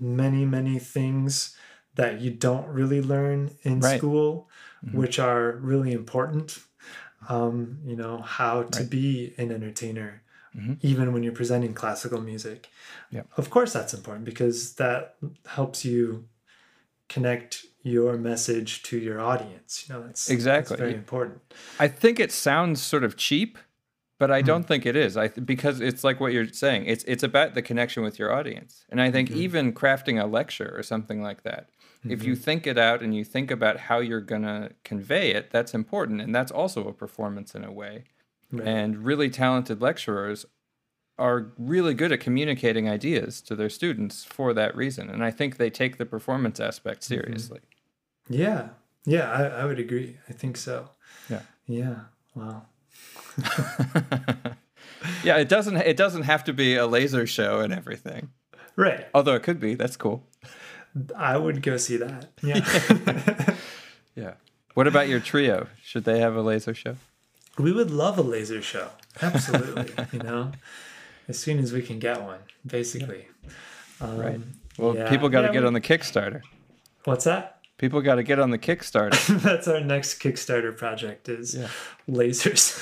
many many things that you don't really learn in Right. school, Mhm. which are really important. Um, you know how to Right. be an entertainer, Mhm. even when you're presenting classical music. Yeah. Of course, that's important because that helps you connect your message to your audience. You know, that's that's Exactly. very important. I think it sounds sort of cheap, but I hmm. don't think it is. I th- because it's like what you're saying. It's it's about the connection with your audience. And I think mm-hmm. even crafting a lecture or something like that, if you mm-hmm. think it out and you think about how you're going to convey it, that's important and that's also a performance in a way. Right. And really talented lecturers are really good at communicating ideas to their students for that reason. And I think they take the performance aspect mm-hmm. seriously. Yeah. Yeah, I, I would agree. I think so. Yeah. Yeah. Wow. yeah, it doesn't it doesn't have to be a laser show and everything. Right. Although it could be. That's cool. I would go see that. Yeah. Yeah. What about your trio? Should they have a laser show? We would love a laser show. Absolutely. you know, as soon as we can get one, basically. Um, Right. Well, yeah. people got to Yeah, get we- on the Kickstarter. What's that? People got to get on the Kickstarter. That's our next Kickstarter project is Yeah. lasers.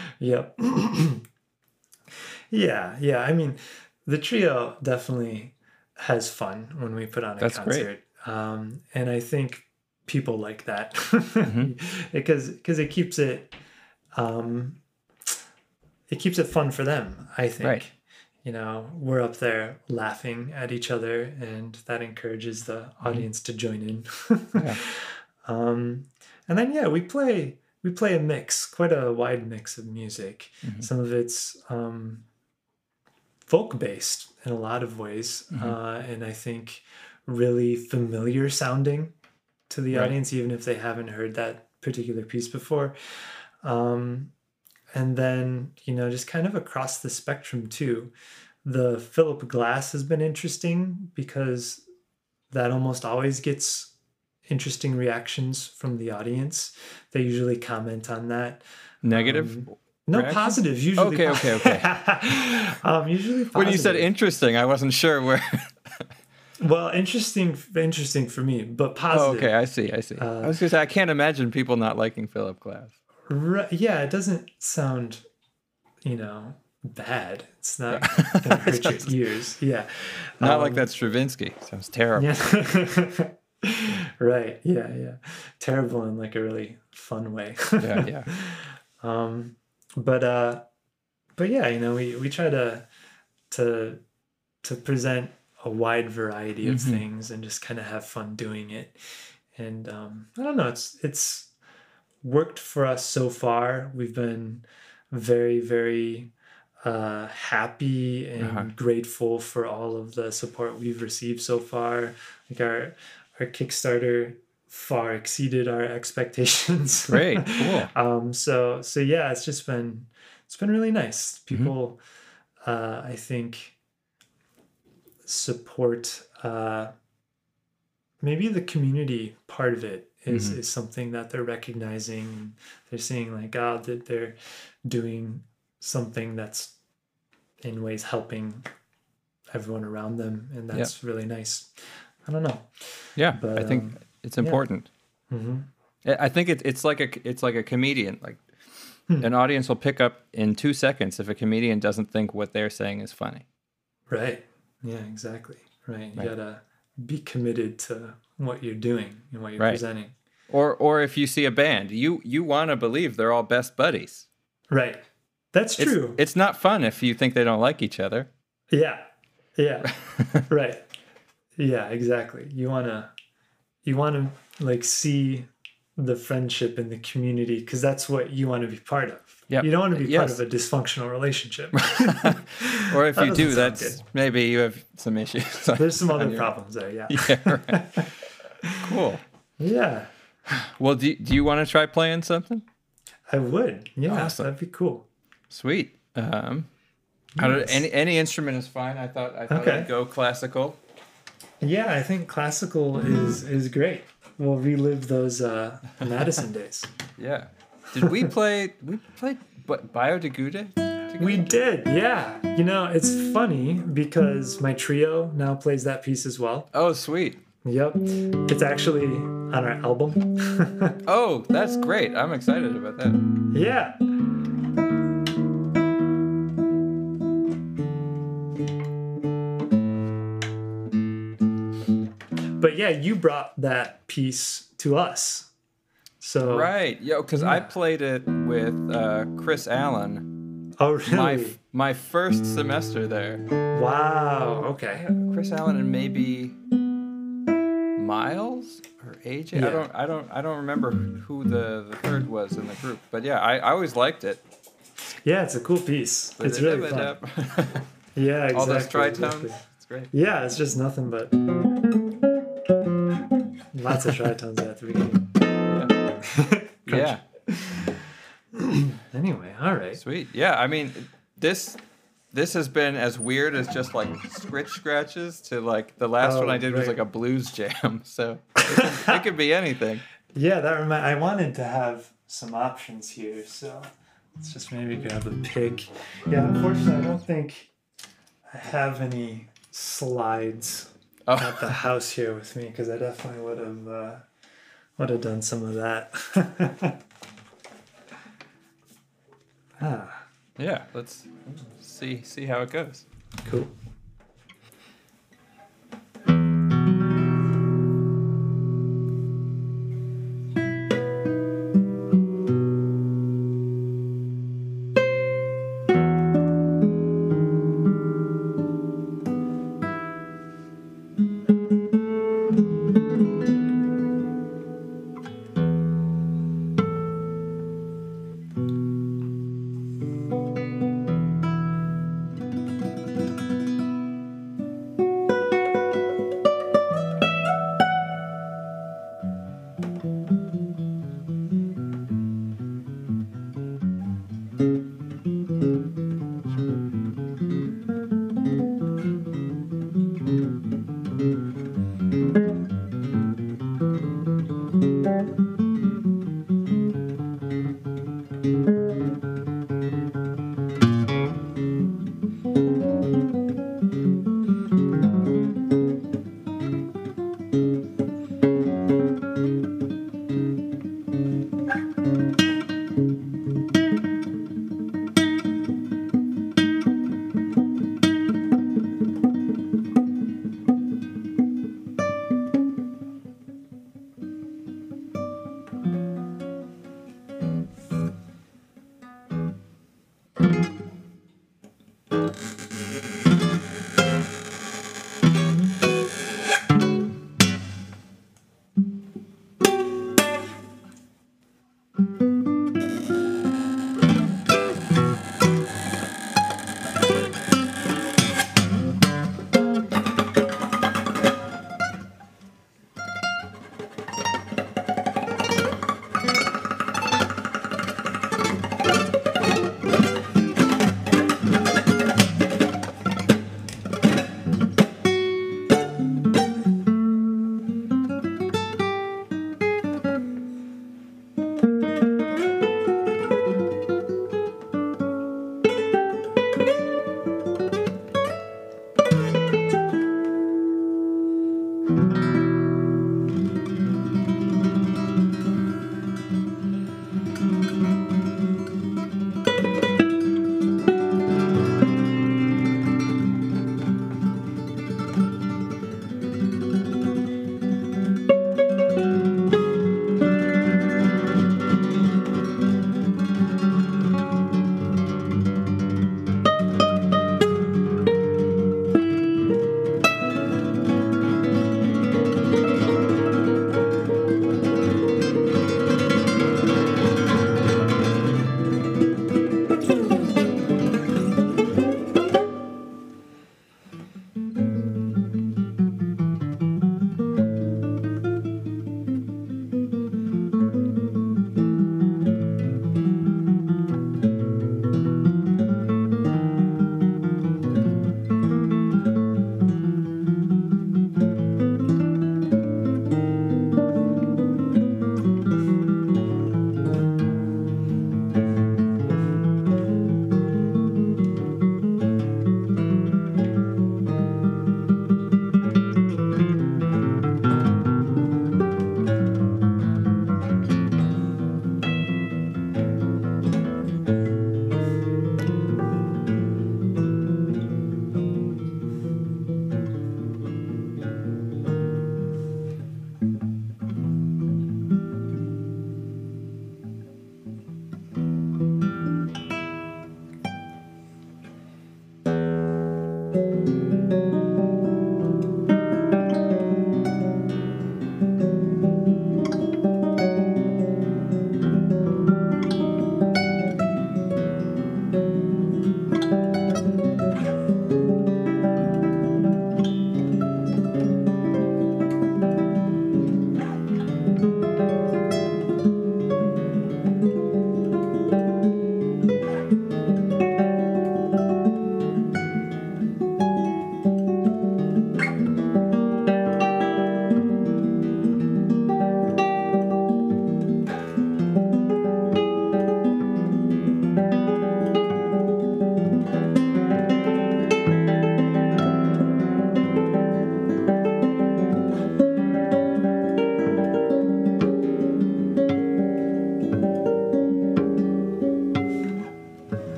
yep. yeah, yeah. I mean, the trio definitely has fun when we put on a That's great. concert. Um, and I think people like that Mm-hmm. because because it keeps it um, it keeps it fun for them. I think. Right. You know, we're up there laughing at each other, and that encourages the audience to join in. Mm-hmm. Yeah. Um, and then yeah, we play we play a mix, quite a wide mix of music. Mhm. Some of it's um, folk based in a lot of ways, Mhm. uh, and I think really familiar sounding to the Right. audience, even if they haven't heard that particular piece before. Um, and then you know, just kind of across the spectrum too. The Philip Glass has been interesting because that almost always gets interesting reactions from the audience. They usually comment on that. Negative. Um, No Reaction? positive. Usually. Okay, okay, okay. um, usually. Positive. when you said interesting, I wasn't sure where. well, interesting, interesting for me, but oh, positive. okay, I see, I see. Uh, I was gonna say I can't imagine people not liking Philip Glass. Ri- yeah, it doesn't sound, you know, bad. It's not gonna hurt Sounds- your ears. Yeah. Not like Um, that Stravinsky. Sounds terrible. Yeah. right. Yeah. Yeah. Terrible in like a really fun way. Yeah, yeah. Um, but uh, but yeah, you know, we we try to to to present a wide variety of Mhm. things and just kind of have fun doing it. And um, I don't know, it's it's worked for us so far. We've been very very uh, happy and Uh-huh. grateful for all of the support we've received so far. Like our our Kickstarter far exceeded our expectations. Great, cool. um, so so yeah, it's just been it's been really nice. Mm-hmm. People, uh, I think, support. Uh, maybe the community part of it is Mhm. is something that they're recognizing. They're seeing like, oh, that they're doing something that's in ways helping everyone around them, and that's really nice. I don't know. Yeah, But, I think um, It's important. I I think it, it's like a it's like a comedian. Like an audience will pick up in two seconds if a comedian doesn't think what they're saying is funny. Right. Yeah, exactly. Right. You Right. gotta be committed to what you're doing and what you're Right. presenting. Or or if you see a band, you you want to believe they're all best buddies. Right. That's It's, true. It's not fun if you think they don't like each other. yeah. Yeah. right. Yeah, exactly. You wanna you wanna like see the friendship and the community because that's what you want to be part of. Yep. You don't want to be part of a dysfunctional relationship. Or if That you do, that's maybe you have some issues. There's some other your- problems there, yeah. Yeah, right. cool. Yeah. Well, do, do you want to try playing something? I would. Yeah, Awesome. that'd be cool. Sweet. Um, I don't, Nice. any any instrument is fine. I thought I thought Okay. I'd go classical. Yeah, I think classical is is great. We'll relive those uh, Madison days. Yeah. Did we play? we played Bi- Bio de Gude? We did, yeah. You know, it's funny because my trio now plays that piece as well. Oh, sweet. Yep. It's actually on our album. Oh, that's great. I'm excited about that. yeah. But yeah, you brought that piece to us. So Right. Yo, because I played it with uh, Chris Allen. Oh really? My f- my first semester there. wow. Okay. Chris Allen and maybe Miles or AJ. Yeah. I don't I don't I don't remember who the, the third was in the group, but yeah, I, I always liked it. Yeah, it's a cool piece. It's really fun. Yeah, exactly. All those tritones. It's great. Yeah, it's just nothing but lots of tritones at the beginning. Yeah. Anyway, all right. Sweet. Yeah, I mean this this has been as weird as just like scritch scratches to like the last one Oh, I did was like a blues jam. So it could, it could be anything. Yeah, that remind. I wanted to have some options here, so let's just maybe grab a pick. Yeah, unfortunately, I don't think I have any slides Oh, at the house here with me because I definitely would have uh, would have done some of that. ah, yeah. Let's see see how it goes. cool.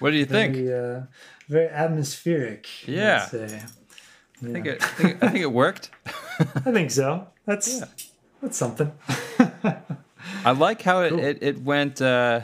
What do you think? Very, uh, very atmospheric. I'd Yeah. I think it, I think, I think it worked. I think so. That's Yeah. that's something. I like how it, Cool. it, it went. Uh,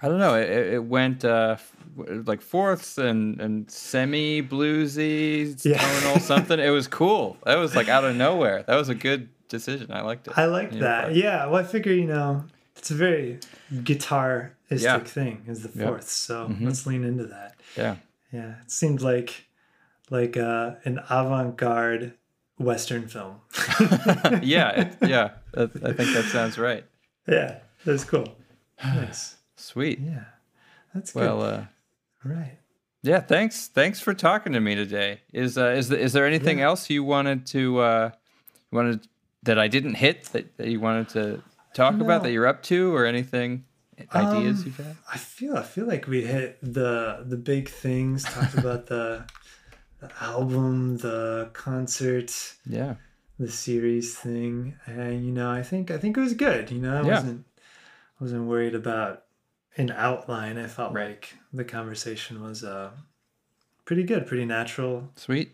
I don't know. It, it went uh, like fourths and, and semi bluesy, Yeah. tonal something. It was cool. That was like out of nowhere. That was a good decision. I liked it. I like Yeah, that. Yeah. Well, I figure you know it's a very guitaristic Yeah. thing. Is the Yeah. fourth, so Mhm. let's lean into that. Yeah. Yeah. It seemed like like uh, an avant-garde Western film. yeah. It, yeah. I think that sounds right. yeah. That's cool. Nice. Sweet. Yeah. That's good. Well, uh, right. yeah. Thanks. Thanks for talking to me today. Is uh, is the, is there anything Yeah. else you wanted to uh, wanted that I didn't hit that, that you wanted to talk about that you're up to or anything ideas Um, you've had? I feel I feel like we hit the the big things. Talked about the the album, the concert, Yeah. the series thing, and you know, I think I think it was good. You know, I Yeah. wasn't I wasn't worried about an outline. I felt Right. like the conversation was uh pretty good, pretty natural, Sweet.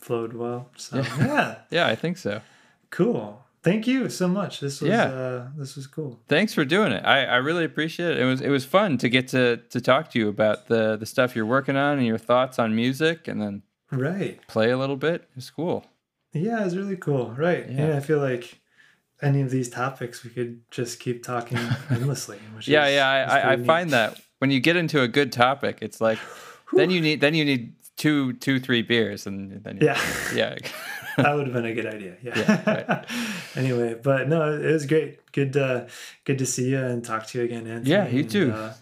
flowed well. So Yeah. yeah, Yeah, I think so. cool. Thank you so much. This was Yeah. uh this was cool. Thanks for doing it. I, I really appreciate it. It was it was fun to get to to talk to you about the the stuff you're working on and your thoughts on music and then Right. play a little bit. It's cool. Yeah, it's really cool. Right. Yeah. And I feel like any of these topics we could just keep talking endlessly. Which Yeah, is, yeah. I, I, I pretty neat. find that when you get into a good topic, it's like then you need then you need two two three beers and then you, Yeah. yeah that would have been a good idea. Yeah. Yeah, right. anyway, but no, it was great. Good uh good to see you and talk to you again, Anthony. Yeah, you and, too. uh,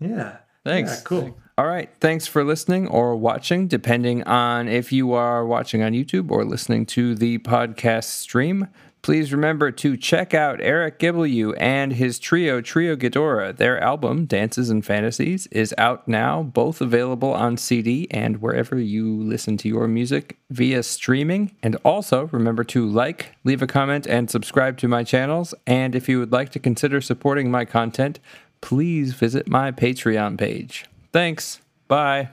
yeah. Thanks. Yeah, cool. All right. Thanks for listening or watching, depending on if you are watching on YouTube or listening to the podcast stream. Please remember to check out Eric Gibble and his trio, Trio Ghidorah. Their album, Dances and Fantasies, is out now, both available on CD and wherever you listen to your music via streaming. And also remember to like, leave a comment, and subscribe to my channels. And if you would like to consider supporting my content, please visit my Patreon page. Thanks. Bye.